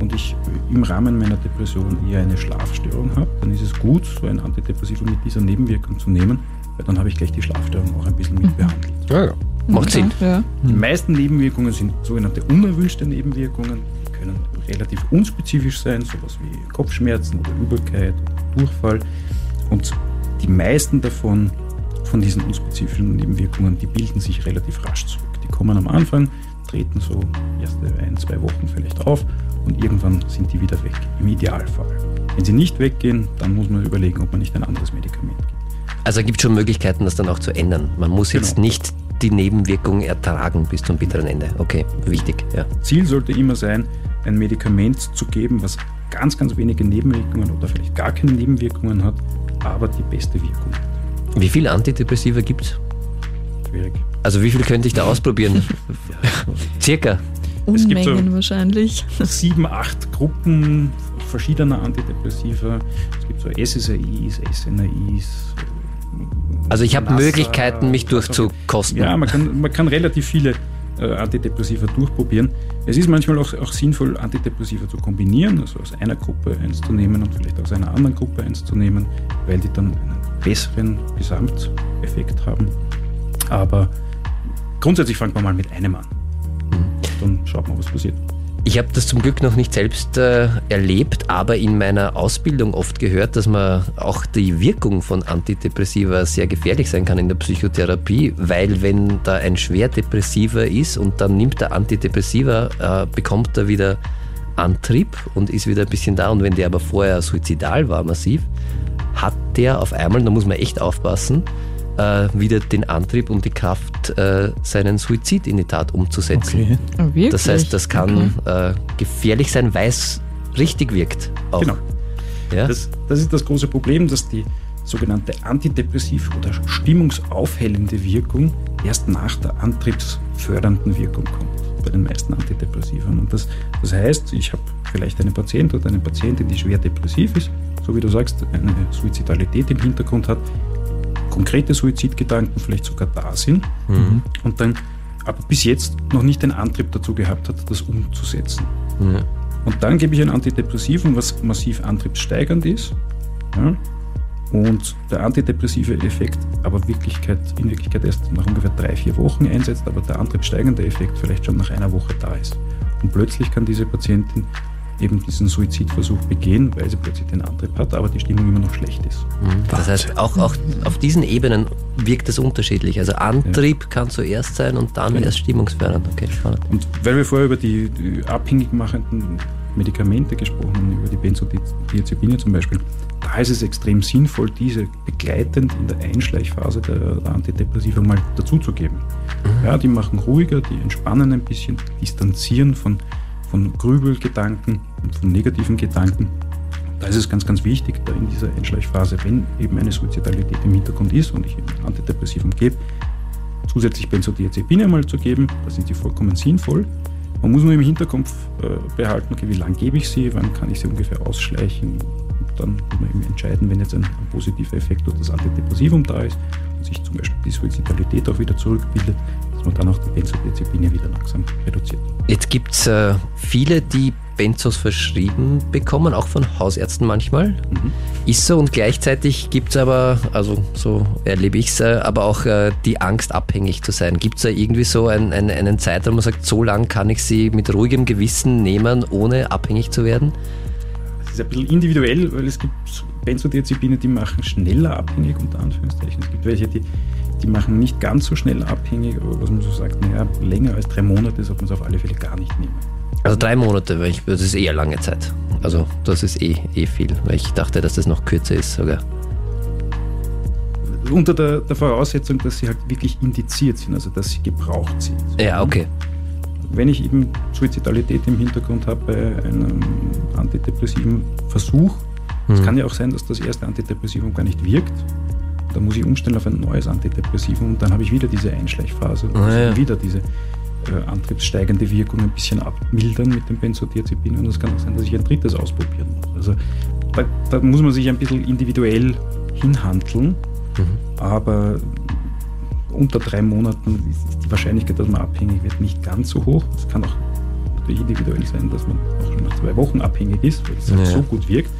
und ich im Rahmen meiner Depression eher eine Schlafstörung habe, dann ist es gut, so ein Antidepressivum mit dieser Nebenwirkung zu nehmen, weil dann habe ich gleich die Schlafstörung auch ein bisschen mit behandelt. Ja, ja. Macht Sinn. Ja. Die meisten Nebenwirkungen sind sogenannte unerwünschte Nebenwirkungen. Die können relativ unspezifisch sein, sowas wie Kopfschmerzen oder Übelkeit oder Durchfall. Und die meisten davon, von diesen unspezifischen Nebenwirkungen, die bilden sich relativ rasch zurück. Die kommen am Anfang, treten so erste ein, zwei Wochen vielleicht auf und irgendwann sind die wieder weg, im Idealfall. Wenn sie nicht weggehen, dann muss man überlegen, ob man nicht ein anderes Medikament gibt. Also es gibt schon Möglichkeiten, das dann auch zu ändern. Man muss jetzt Genau. nicht die Nebenwirkung ertragen bis zum bitteren Ende. Okay, wichtig, ja. Ziel sollte immer sein, ein Medikament zu geben, was ganz, ganz wenige Nebenwirkungen oder vielleicht gar keine Nebenwirkungen hat, aber die beste Wirkung hat. Wie viele Antidepressiva gibt es? Schwierig. Also wie viel könnte ich da ausprobieren? Circa. Es gibt so- Unmengen wahrscheinlich. Sieben, acht Gruppen verschiedener Antidepressiva. Es gibt so SSRIs, SNRIs. Also ich habe Möglichkeiten, mich durchzukosten. Ja, man kann, man kann relativ viele äh, Antidepressiva durchprobieren. Es ist manchmal auch, auch sinnvoll, Antidepressiva zu kombinieren, also aus einer Gruppe eins zu nehmen und vielleicht aus einer anderen Gruppe eins zu nehmen, weil die dann einen besseren Gesamteffekt haben. Aber grundsätzlich fangen wir mal mit einem an. Dann schaut man, was passiert. Ich habe das zum Glück noch nicht selbst äh, erlebt, aber in meiner Ausbildung oft gehört, dass man auch die Wirkung von Antidepressiva sehr gefährlich sein kann in der Psychotherapie, weil wenn da ein schwer Depressiver ist und dann nimmt er Antidepressiva, äh, bekommt er wieder Antrieb und ist wieder ein bisschen da. Und wenn der aber vorher suizidal war, massiv, hat der auf einmal, da muss man echt aufpassen, äh, wieder den Antrieb und die Kraft, äh, seinen Suizid in die Tat umzusetzen. Okay. Oh, wirklich? Das heißt, das kann äh, gefährlich sein, weil es richtig wirkt. Auch. Genau. Ja? Das, das ist das große Problem, dass die sogenannte antidepressiv oder stimmungsaufhellende Wirkung erst nach der antriebsfördernden Wirkung kommt bei den meisten Antidepressivern. Und das, das heißt, ich habe vielleicht einen Patient oder eine Patientin, die schwer depressiv ist, so wie du sagst, eine Suizidalität im Hintergrund hat, konkrete Suizidgedanken vielleicht sogar da sind Mhm. und dann aber bis jetzt noch nicht den Antrieb dazu gehabt hat, das umzusetzen. Ja. Und dann gebe ich ein Antidepressivum, was massiv antriebssteigernd ist. Ja? Und der antidepressive Effekt aber Wirklichkeit, in Wirklichkeit erst nach ungefähr drei, vier Wochen einsetzt, aber der antriebssteigende Effekt vielleicht schon nach einer Woche da ist. Und plötzlich kann diese Patientin eben diesen Suizidversuch begehen, weil sie plötzlich den Antrieb hat, aber die Stimmung immer noch schlecht ist. Mhm. Das heißt, auch, auch auf diesen Ebenen wirkt es unterschiedlich. Also Antrieb kann zuerst sein und dann Genau. erst stimmungsfördernd. Okay, spannend. Und weil wir vorher über die, die abhängig machenden Medikamente gesprochen haben, über die Benzodiazepine zum Beispiel, da ist es extrem sinnvoll, diese begleitend in der Einschleichphase der, der Antidepressiva mal dazuzugeben. Ja, die machen ruhiger, die entspannen ein bisschen, distanzieren von, von Grübelgedanken und von negativen Gedanken. Da ist es ganz, ganz wichtig, da in dieser Einschleichphase, wenn eben eine Suizidalität im Hintergrund ist und ich Antidepressivum gebe, zusätzlich Benzodiazepine mal zu geben, da sind die vollkommen sinnvoll. Man muss nur im Hinterkopf äh, behalten, okay, wie lange gebe ich sie, wann kann ich sie ungefähr ausschleichen. Und dann muss man eben entscheiden, wenn jetzt ein, ein positiver Effekt durch das Antidepressivum da ist und sich zum Beispiel die Suizidalität auch wieder zurückbildet, man dann auch die Benzodiazepine wieder langsam reduziert. Jetzt gibt es äh, viele, die Benzos verschrieben bekommen, auch von Hausärzten manchmal. Mhm. Ist so und gleichzeitig gibt es aber, also so erlebe ich es, äh, aber auch äh, die Angst, abhängig zu sein. Gibt es da irgendwie so ein, ein, einen Zeitraum, wo man sagt, so lang kann ich sie mit ruhigem Gewissen nehmen, ohne abhängig zu werden? Es ist ein bisschen individuell, weil es gibt Benzodiazepine, die machen schneller abhängig, unter Anführungszeichen. Es gibt welche, die, die machen nicht ganz so schnell abhängig, aber was man so sagt, naja, länger als drei Monate sollte man es auf alle Fälle gar nicht nehmen. Also drei Monate, weil ich, das ist eher lange Zeit. Also das ist eh, eh viel, weil ich dachte, dass das noch kürzer ist sogar. Unter der, der Voraussetzung, dass sie halt wirklich indiziert sind, also dass sie gebraucht sind. Ja, okay. Wenn ich eben Suizidalität im Hintergrund habe bei einem antidepressiven Versuch, es Mhm. kann ja auch sein, dass das erste Antidepressivum gar nicht wirkt. Da muss ich umstellen auf ein neues Antidepressivum und dann habe ich wieder diese Einschleichphase und Ah, muss ja. wieder diese äh, antriebssteigende Wirkung ein bisschen abmildern mit dem Benzodiazepin und es kann auch sein, dass ich ein drittes ausprobieren muss. Also da, da muss man sich ein bisschen individuell hinhandeln, Mhm. aber unter drei Monaten ist die Wahrscheinlichkeit, dass man abhängig wird, nicht ganz so hoch. Es kann auch individuell sein, dass man auch schon nach zwei Wochen abhängig ist, weil es halt Ja. so gut wirkt.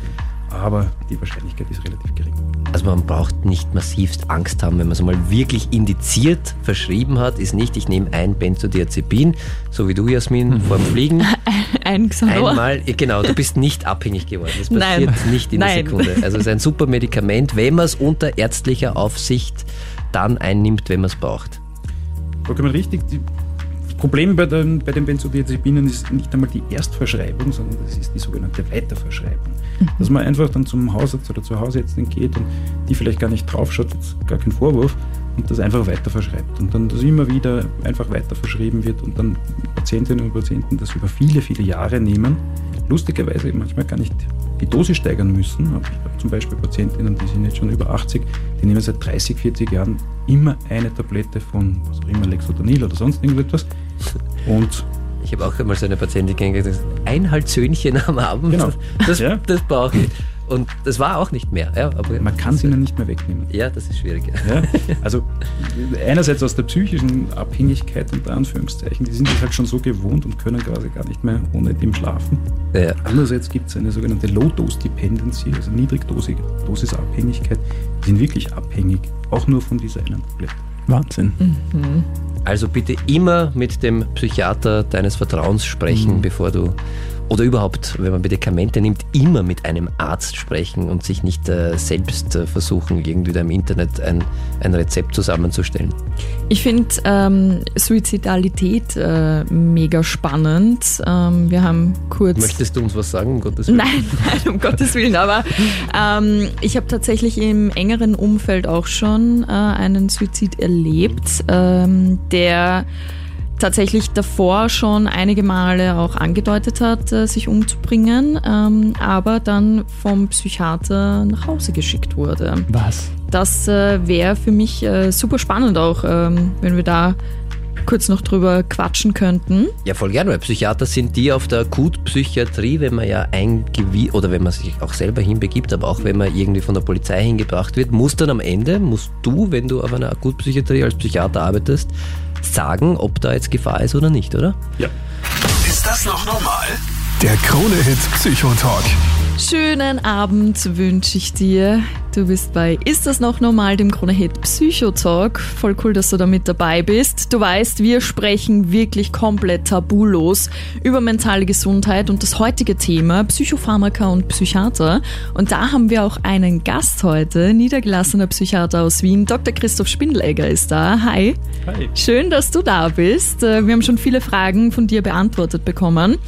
Aber die Wahrscheinlichkeit ist relativ gering. Also man braucht nicht massivst Angst haben, wenn man es mal wirklich indiziert verschrieben hat, ist nicht, ich nehme ein Benzodiazepin, so wie du, Jasmin, vor dem Fliegen. Ein Xanor. Einmal, ja, genau, du bist nicht abhängig geworden. Das passiert Nein. nicht in der Nein. Sekunde. Also es ist ein super Medikament, wenn man es unter ärztlicher Aufsicht dann einnimmt, wenn man es braucht. Vollkommen richtig. Die, Problem bei den, bei den Benzodiazepinen ist nicht einmal die Erstverschreibung, sondern das ist die sogenannte Weiterverschreibung. Dass man einfach dann zum Hausarzt oder zur Hausärztin geht und die vielleicht gar nicht draufschaut, gar kein Vorwurf, und das einfach weiter verschreibt. Und dann das immer wieder einfach weiter verschrieben wird und dann Patientinnen und Patienten das über viele, viele Jahre nehmen. Lustigerweise manchmal gar nicht die Dosis steigern müssen. Ich habe zum Beispiel Patientinnen, die sind jetzt schon über 80, die nehmen seit 30, 40 Jahren immer eine Tablette von was auch immer, Lexotanil oder sonst irgendetwas. Und ich habe auch einmal so eine Patientin kennengelernt, ein Halsöhnchen am Abend, Genau. das, Ja. das brauche ich. Und das war auch nicht mehr. Ja, aber man kann es ihnen nicht mehr wegnehmen. Ja, das ist schwierig. Ja. Ja? Also einerseits aus der psychischen Abhängigkeit unter Anführungszeichen, die sind das halt schon so gewohnt und können quasi gar nicht mehr ohne dem schlafen. Ja. Andererseits gibt es eine sogenannte Low-Dose-Dependency, also Niedrigdosisabhängigkeit. Die sind wirklich abhängig, auch nur von dieser einen Tablette. Wahnsinn. Also bitte immer mit dem Psychiater deines Vertrauens sprechen, bevor du oder überhaupt, wenn man Medikamente nimmt, immer mit einem Arzt sprechen und sich nicht äh, selbst äh, versuchen, irgendwie da im Internet ein, ein Rezept zusammenzustellen. Ich finde ähm, Suizidalität äh, mega spannend. Ähm, wir haben kurz. Möchtest du uns was sagen, um Gottes Willen? Nein, nein, um Gottes Willen. Aber ähm, ich habe tatsächlich im engeren Umfeld auch schon äh, einen Suizid erlebt, ähm, der tatsächlich davor schon einige Male auch angedeutet hat, äh, sich umzubringen, ähm, aber dann vom Psychiater nach Hause geschickt wurde. Was? Das äh, wäre für mich äh, super spannend auch, ähm, wenn wir da kurz noch drüber quatschen könnten. Ja, voll gerne, weil Psychiater sind die auf der Akutpsychiatrie, wenn man ja eingewiesen, oder wenn man sich auch selber hinbegibt, aber auch wenn man irgendwie von der Polizei hingebracht wird, muss dann am Ende, musst du, wenn du auf einer Akutpsychiatrie als Psychiater arbeitest, sagen, ob da jetzt Gefahr ist oder nicht, oder? Ja. Ist das noch normal? Der Krone-Hit Psychotalk. Schönen Abend wünsche ich dir. Du bist bei Ist das noch normal, dem Krone-Hit Psychotalk. Voll cool, dass du da mit dabei bist. Du weißt, wir sprechen wirklich komplett tabulos über mentale Gesundheit und das heutige Thema Psychopharmaka und Psychiater. Und da haben wir auch einen Gast heute, niedergelassener Psychiater aus Wien. Dr. Christoph Spindelegger ist da. Hi. Hi. Schön, dass du da bist. Äh, Wir haben schon viele Fragen von dir beantwortet bekommen.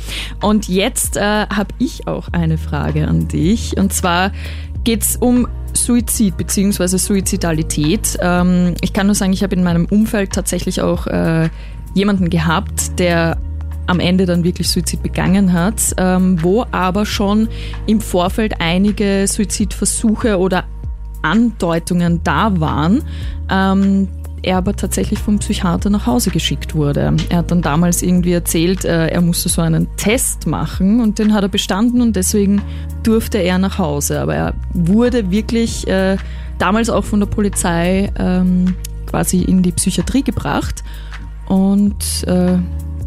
Und jetzt äh, habe ich auch eine Frage an dich. Und zwar geht es um Suizid bzw. Suizidalität. Ähm, ich kann nur sagen, ich habe in meinem Umfeld tatsächlich auch äh, jemanden gehabt, der am Ende dann wirklich Suizid begangen hat, ähm, wo aber schon im Vorfeld einige Suizidversuche oder Andeutungen da waren, ähm, er aber tatsächlich vom Psychiater nach Hause geschickt wurde. Er hat dann damals irgendwie erzählt, äh, er musste so einen Test machen und den hat er bestanden und deswegen durfte er nach Hause. Aber er wurde wirklich äh, damals auch von der Polizei ähm, quasi in die Psychiatrie gebracht und äh,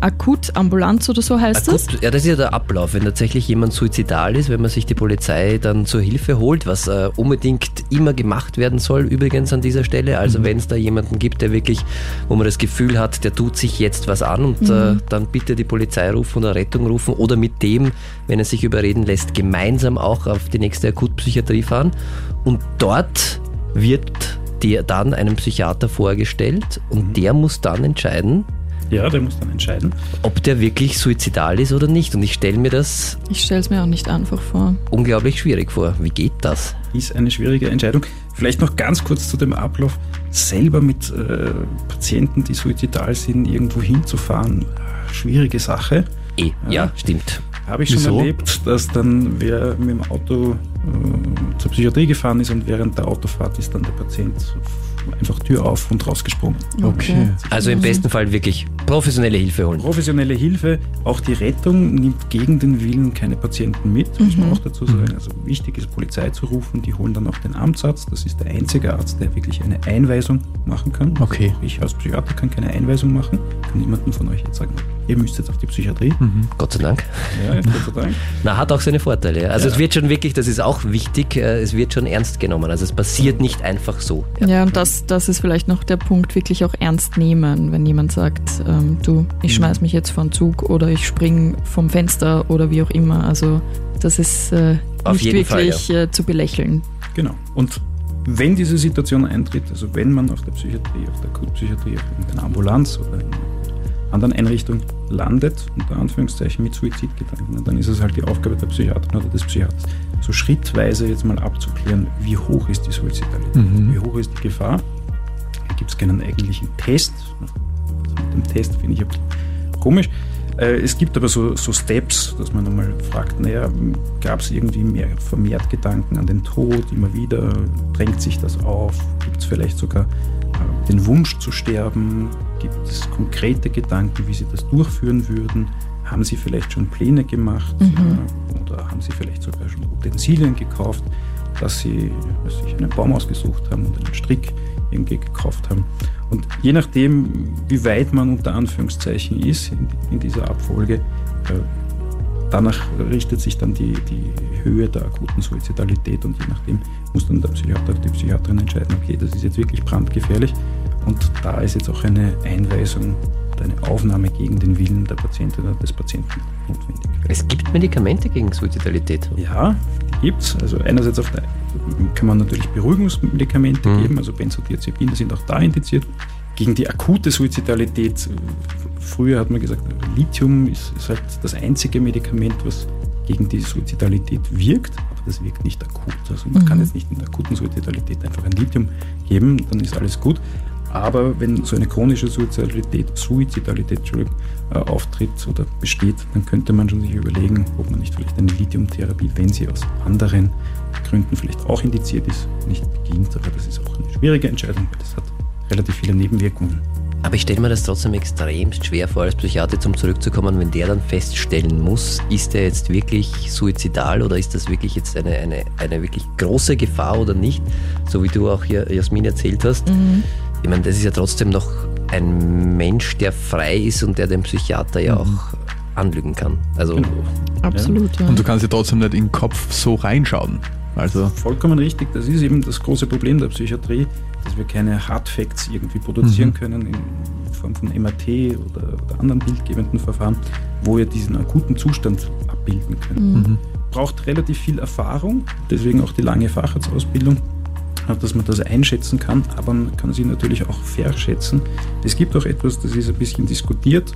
akut Ambulanz oder so heißt das. Akut, ja, das ist ja der Ablauf, wenn tatsächlich jemand suizidal ist, wenn man sich die Polizei dann zur Hilfe holt, was äh, unbedingt immer gemacht werden soll, übrigens an dieser Stelle. Also wenn es da jemanden gibt, der wirklich, wo man das Gefühl hat, der tut sich jetzt was an und äh, dann bitte die Polizei rufen oder Rettung rufen oder mit dem, wenn es sich überreden lässt, gemeinsam auch auf die nächste Akutpsychiatrie fahren. Und dort wird dir dann einem Psychiater vorgestellt und der muss dann entscheiden, Ja, der muss dann entscheiden. ob der wirklich suizidal ist oder nicht. Und ich stelle mir das Ich stelle es mir auch nicht einfach vor. unglaublich schwierig vor. Wie geht das? Ist eine schwierige Entscheidung. Vielleicht noch ganz kurz zu dem Ablauf. Selber mit äh, Patienten, die suizidal sind, irgendwo hinzufahren, schwierige Sache. Eh, ja, stimmt. Habe ich schon Wieso? erlebt, dass dann wer mit dem Auto äh, zur Psychiatrie gefahren ist und während der Autofahrt ist dann der Patient einfach Tür auf und rausgesprungen. Okay. Also im besten Fall wirklich professionelle Hilfe holen. Professionelle Hilfe, auch die Rettung nimmt gegen den Willen keine Patienten mit, muss man auch dazu sagen. Also wichtig ist, Polizei zu rufen, die holen dann auch den Amtsarzt. Das ist der einzige Arzt, der wirklich eine Einweisung machen kann. Okay. Also ich als Psychiater kann keine Einweisung machen, kann niemandem von euch jetzt sagen, ihr müsst jetzt auf die Psychiatrie. Gott sei Dank. Ja, Gott sei Dank. Na, hat auch seine Vorteile. ja. Also Ja. es wird schon wirklich, das ist auch wichtig, äh, es wird schon ernst genommen. Also es passiert nicht einfach so. Ja. Ja, und das, das ist vielleicht noch der Punkt, wirklich auch ernst nehmen, wenn jemand sagt, ähm, du, ich schmeiß mich jetzt von Zug oder ich spring vom Fenster oder wie auch immer. Also das ist äh, nicht jeden Fall, wirklich äh, zu belächeln. Genau. Und wenn diese Situation eintritt, also wenn man auf der Psychiatrie, auf der Akutpsychiatrie, auf irgendeiner Ambulanz oder in anderen Einrichtung landet, unter Anführungszeichen mit Suizidgedanken, dann ist es halt die Aufgabe der Psychiaterin oder des Psychiaters, so schrittweise jetzt mal abzuklären, wie hoch ist die Suizidalität, mhm. wie hoch ist die Gefahr. Da gibt es keinen eigentlichen Test. Mit dem Test finde ich ein komisch. Äh, es gibt aber so, so Steps, dass man einmal fragt, naja, gab es irgendwie mehr vermehrt Gedanken an den Tod, immer wieder, drängt sich das auf, gibt es vielleicht sogar äh, den Wunsch zu sterben, gibt es konkrete Gedanken, wie Sie das durchführen würden, haben Sie vielleicht schon Pläne gemacht mhm. Äh, oder haben Sie vielleicht sogar schon Utensilien gekauft, dass Sie sich einen Baum ausgesucht haben und einen Strick irgendwie gekauft haben. Und je nachdem, wie weit man unter Anführungszeichen ist in, in dieser Abfolge, äh, danach richtet sich dann die, die Höhe der akuten Suizidalität und je nachdem muss dann der Psychiater oder die Psychiaterin entscheiden, okay, das ist jetzt wirklich brandgefährlich und da ist jetzt auch eine Einweisung eine Aufnahme gegen den Willen der Patientin oder des Patienten. Es gibt Medikamente gegen Suizidalität? Ja, die gibt es. Also einerseits auf der kann man natürlich Beruhigungsmedikamente mhm. geben, also Benzodiazepine sind auch da indiziert. Gegen die akute Suizidalität, früher hat man gesagt, Lithium ist, ist halt das einzige Medikament, was gegen die Suizidalität wirkt, aber das wirkt nicht akut. Also man mhm. kann jetzt nicht in der akuten Suizidalität einfach ein Lithium geben, dann ist alles gut. Aber wenn so eine chronische Suizidalität, Suizidalität äh, auftritt oder besteht, dann könnte man schon sich überlegen, ob man nicht vielleicht eine Lithiumtherapie, wenn sie aus anderen Gründen vielleicht auch indiziert ist, nicht beginnt. Aber das ist auch eine schwierige Entscheidung, weil das hat relativ viele Nebenwirkungen. Aber ich stelle mir das trotzdem extrem schwer vor, als Psychiater zum zurückzukommen, wenn der dann feststellen muss, ist er jetzt wirklich suizidal oder ist das wirklich jetzt eine, eine, eine wirklich große Gefahr oder nicht, so wie du auch hier Jasmin erzählt hast. Mhm. Ich meine, das ist ja trotzdem noch ein Mensch, der frei ist und der den Psychiater ja mhm. auch anlügen kann. Also absolut. Ja. Und du kannst ja trotzdem nicht in den Kopf so reinschauen. Also vollkommen richtig. Das ist eben das große Problem der Psychiatrie, dass wir keine Hard Facts irgendwie produzieren mhm. können in Form von MRT oder, oder, anderen bildgebenden Verfahren, wo wir diesen akuten Zustand abbilden können. Mhm. Braucht relativ viel Erfahrung, deswegen auch die lange Facharztausbildung dass man das einschätzen kann, aber man kann sie natürlich auch verschätzen. Es gibt auch etwas, das ist ein bisschen diskutiert.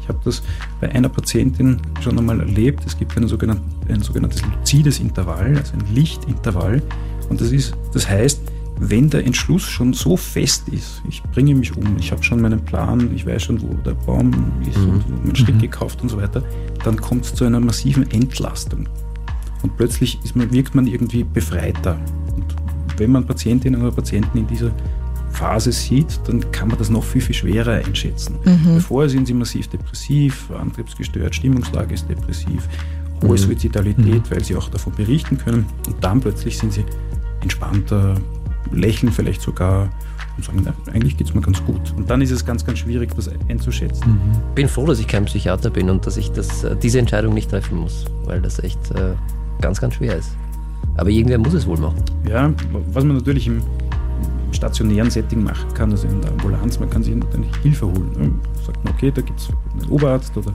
Ich habe das bei einer Patientin schon einmal erlebt. Es gibt ein sogenanntes, ein sogenanntes luzides Intervall, also ein Lichtintervall. Und das, ist, das heißt, wenn der Entschluss schon so fest ist, ich bringe mich um, ich habe schon meinen Plan, ich weiß schon, wo der Baum ist mhm. und mein mhm. gekauft und so weiter, dann kommt es zu einer massiven Entlastung. Und plötzlich man, wirkt man irgendwie befreiter. Wenn man Patientinnen oder Patienten in dieser Phase sieht, dann kann man das noch viel, viel schwerer einschätzen. Mhm. Bevor sind sie massiv depressiv, antriebsgestört, Stimmungslage ist depressiv, hohe mhm. Suizidalität, mhm. weil sie auch davon berichten können. Und dann plötzlich sind sie entspannter, lächeln vielleicht sogar und sagen, na, eigentlich geht es mir ganz gut. Und dann ist es ganz, ganz schwierig, das einzuschätzen. Mhm. Ich bin froh, dass ich kein Psychiater bin und dass ich das, äh, diese Entscheidung nicht treffen muss, weil das echt äh, ganz, ganz schwer ist. Aber irgendwer muss es wohl machen. Ja, was man natürlich im, stationären Setting machen kann, also in der Ambulanz, man kann sich natürlich Hilfe holen. Ne? Sagt man, okay, da gibt es einen Oberarzt oder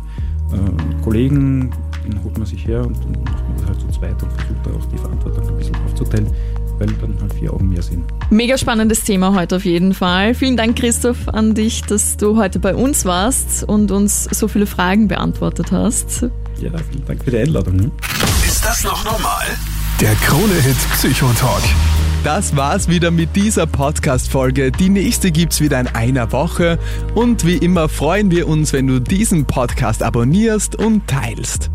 äh, einen Kollegen, den holt man sich her und dann macht man das halt zu zweit und versucht da auch die Verantwortung ein bisschen aufzuteilen weil dann halt vier Augen mehr sind. Mega spannendes Thema heute auf jeden Fall. Vielen Dank, Christoph, an dich, dass du heute bei uns warst und uns so viele Fragen beantwortet hast. Ja, vielen Dank für die Einladung. Ne? Ist das noch normal? Der Krone-Hit Psychotalk. Das war's wieder mit dieser Podcast-Folge. Die nächste gibt's wieder in einer Woche. Und wie immer freuen wir uns, wenn du diesen Podcast abonnierst und teilst.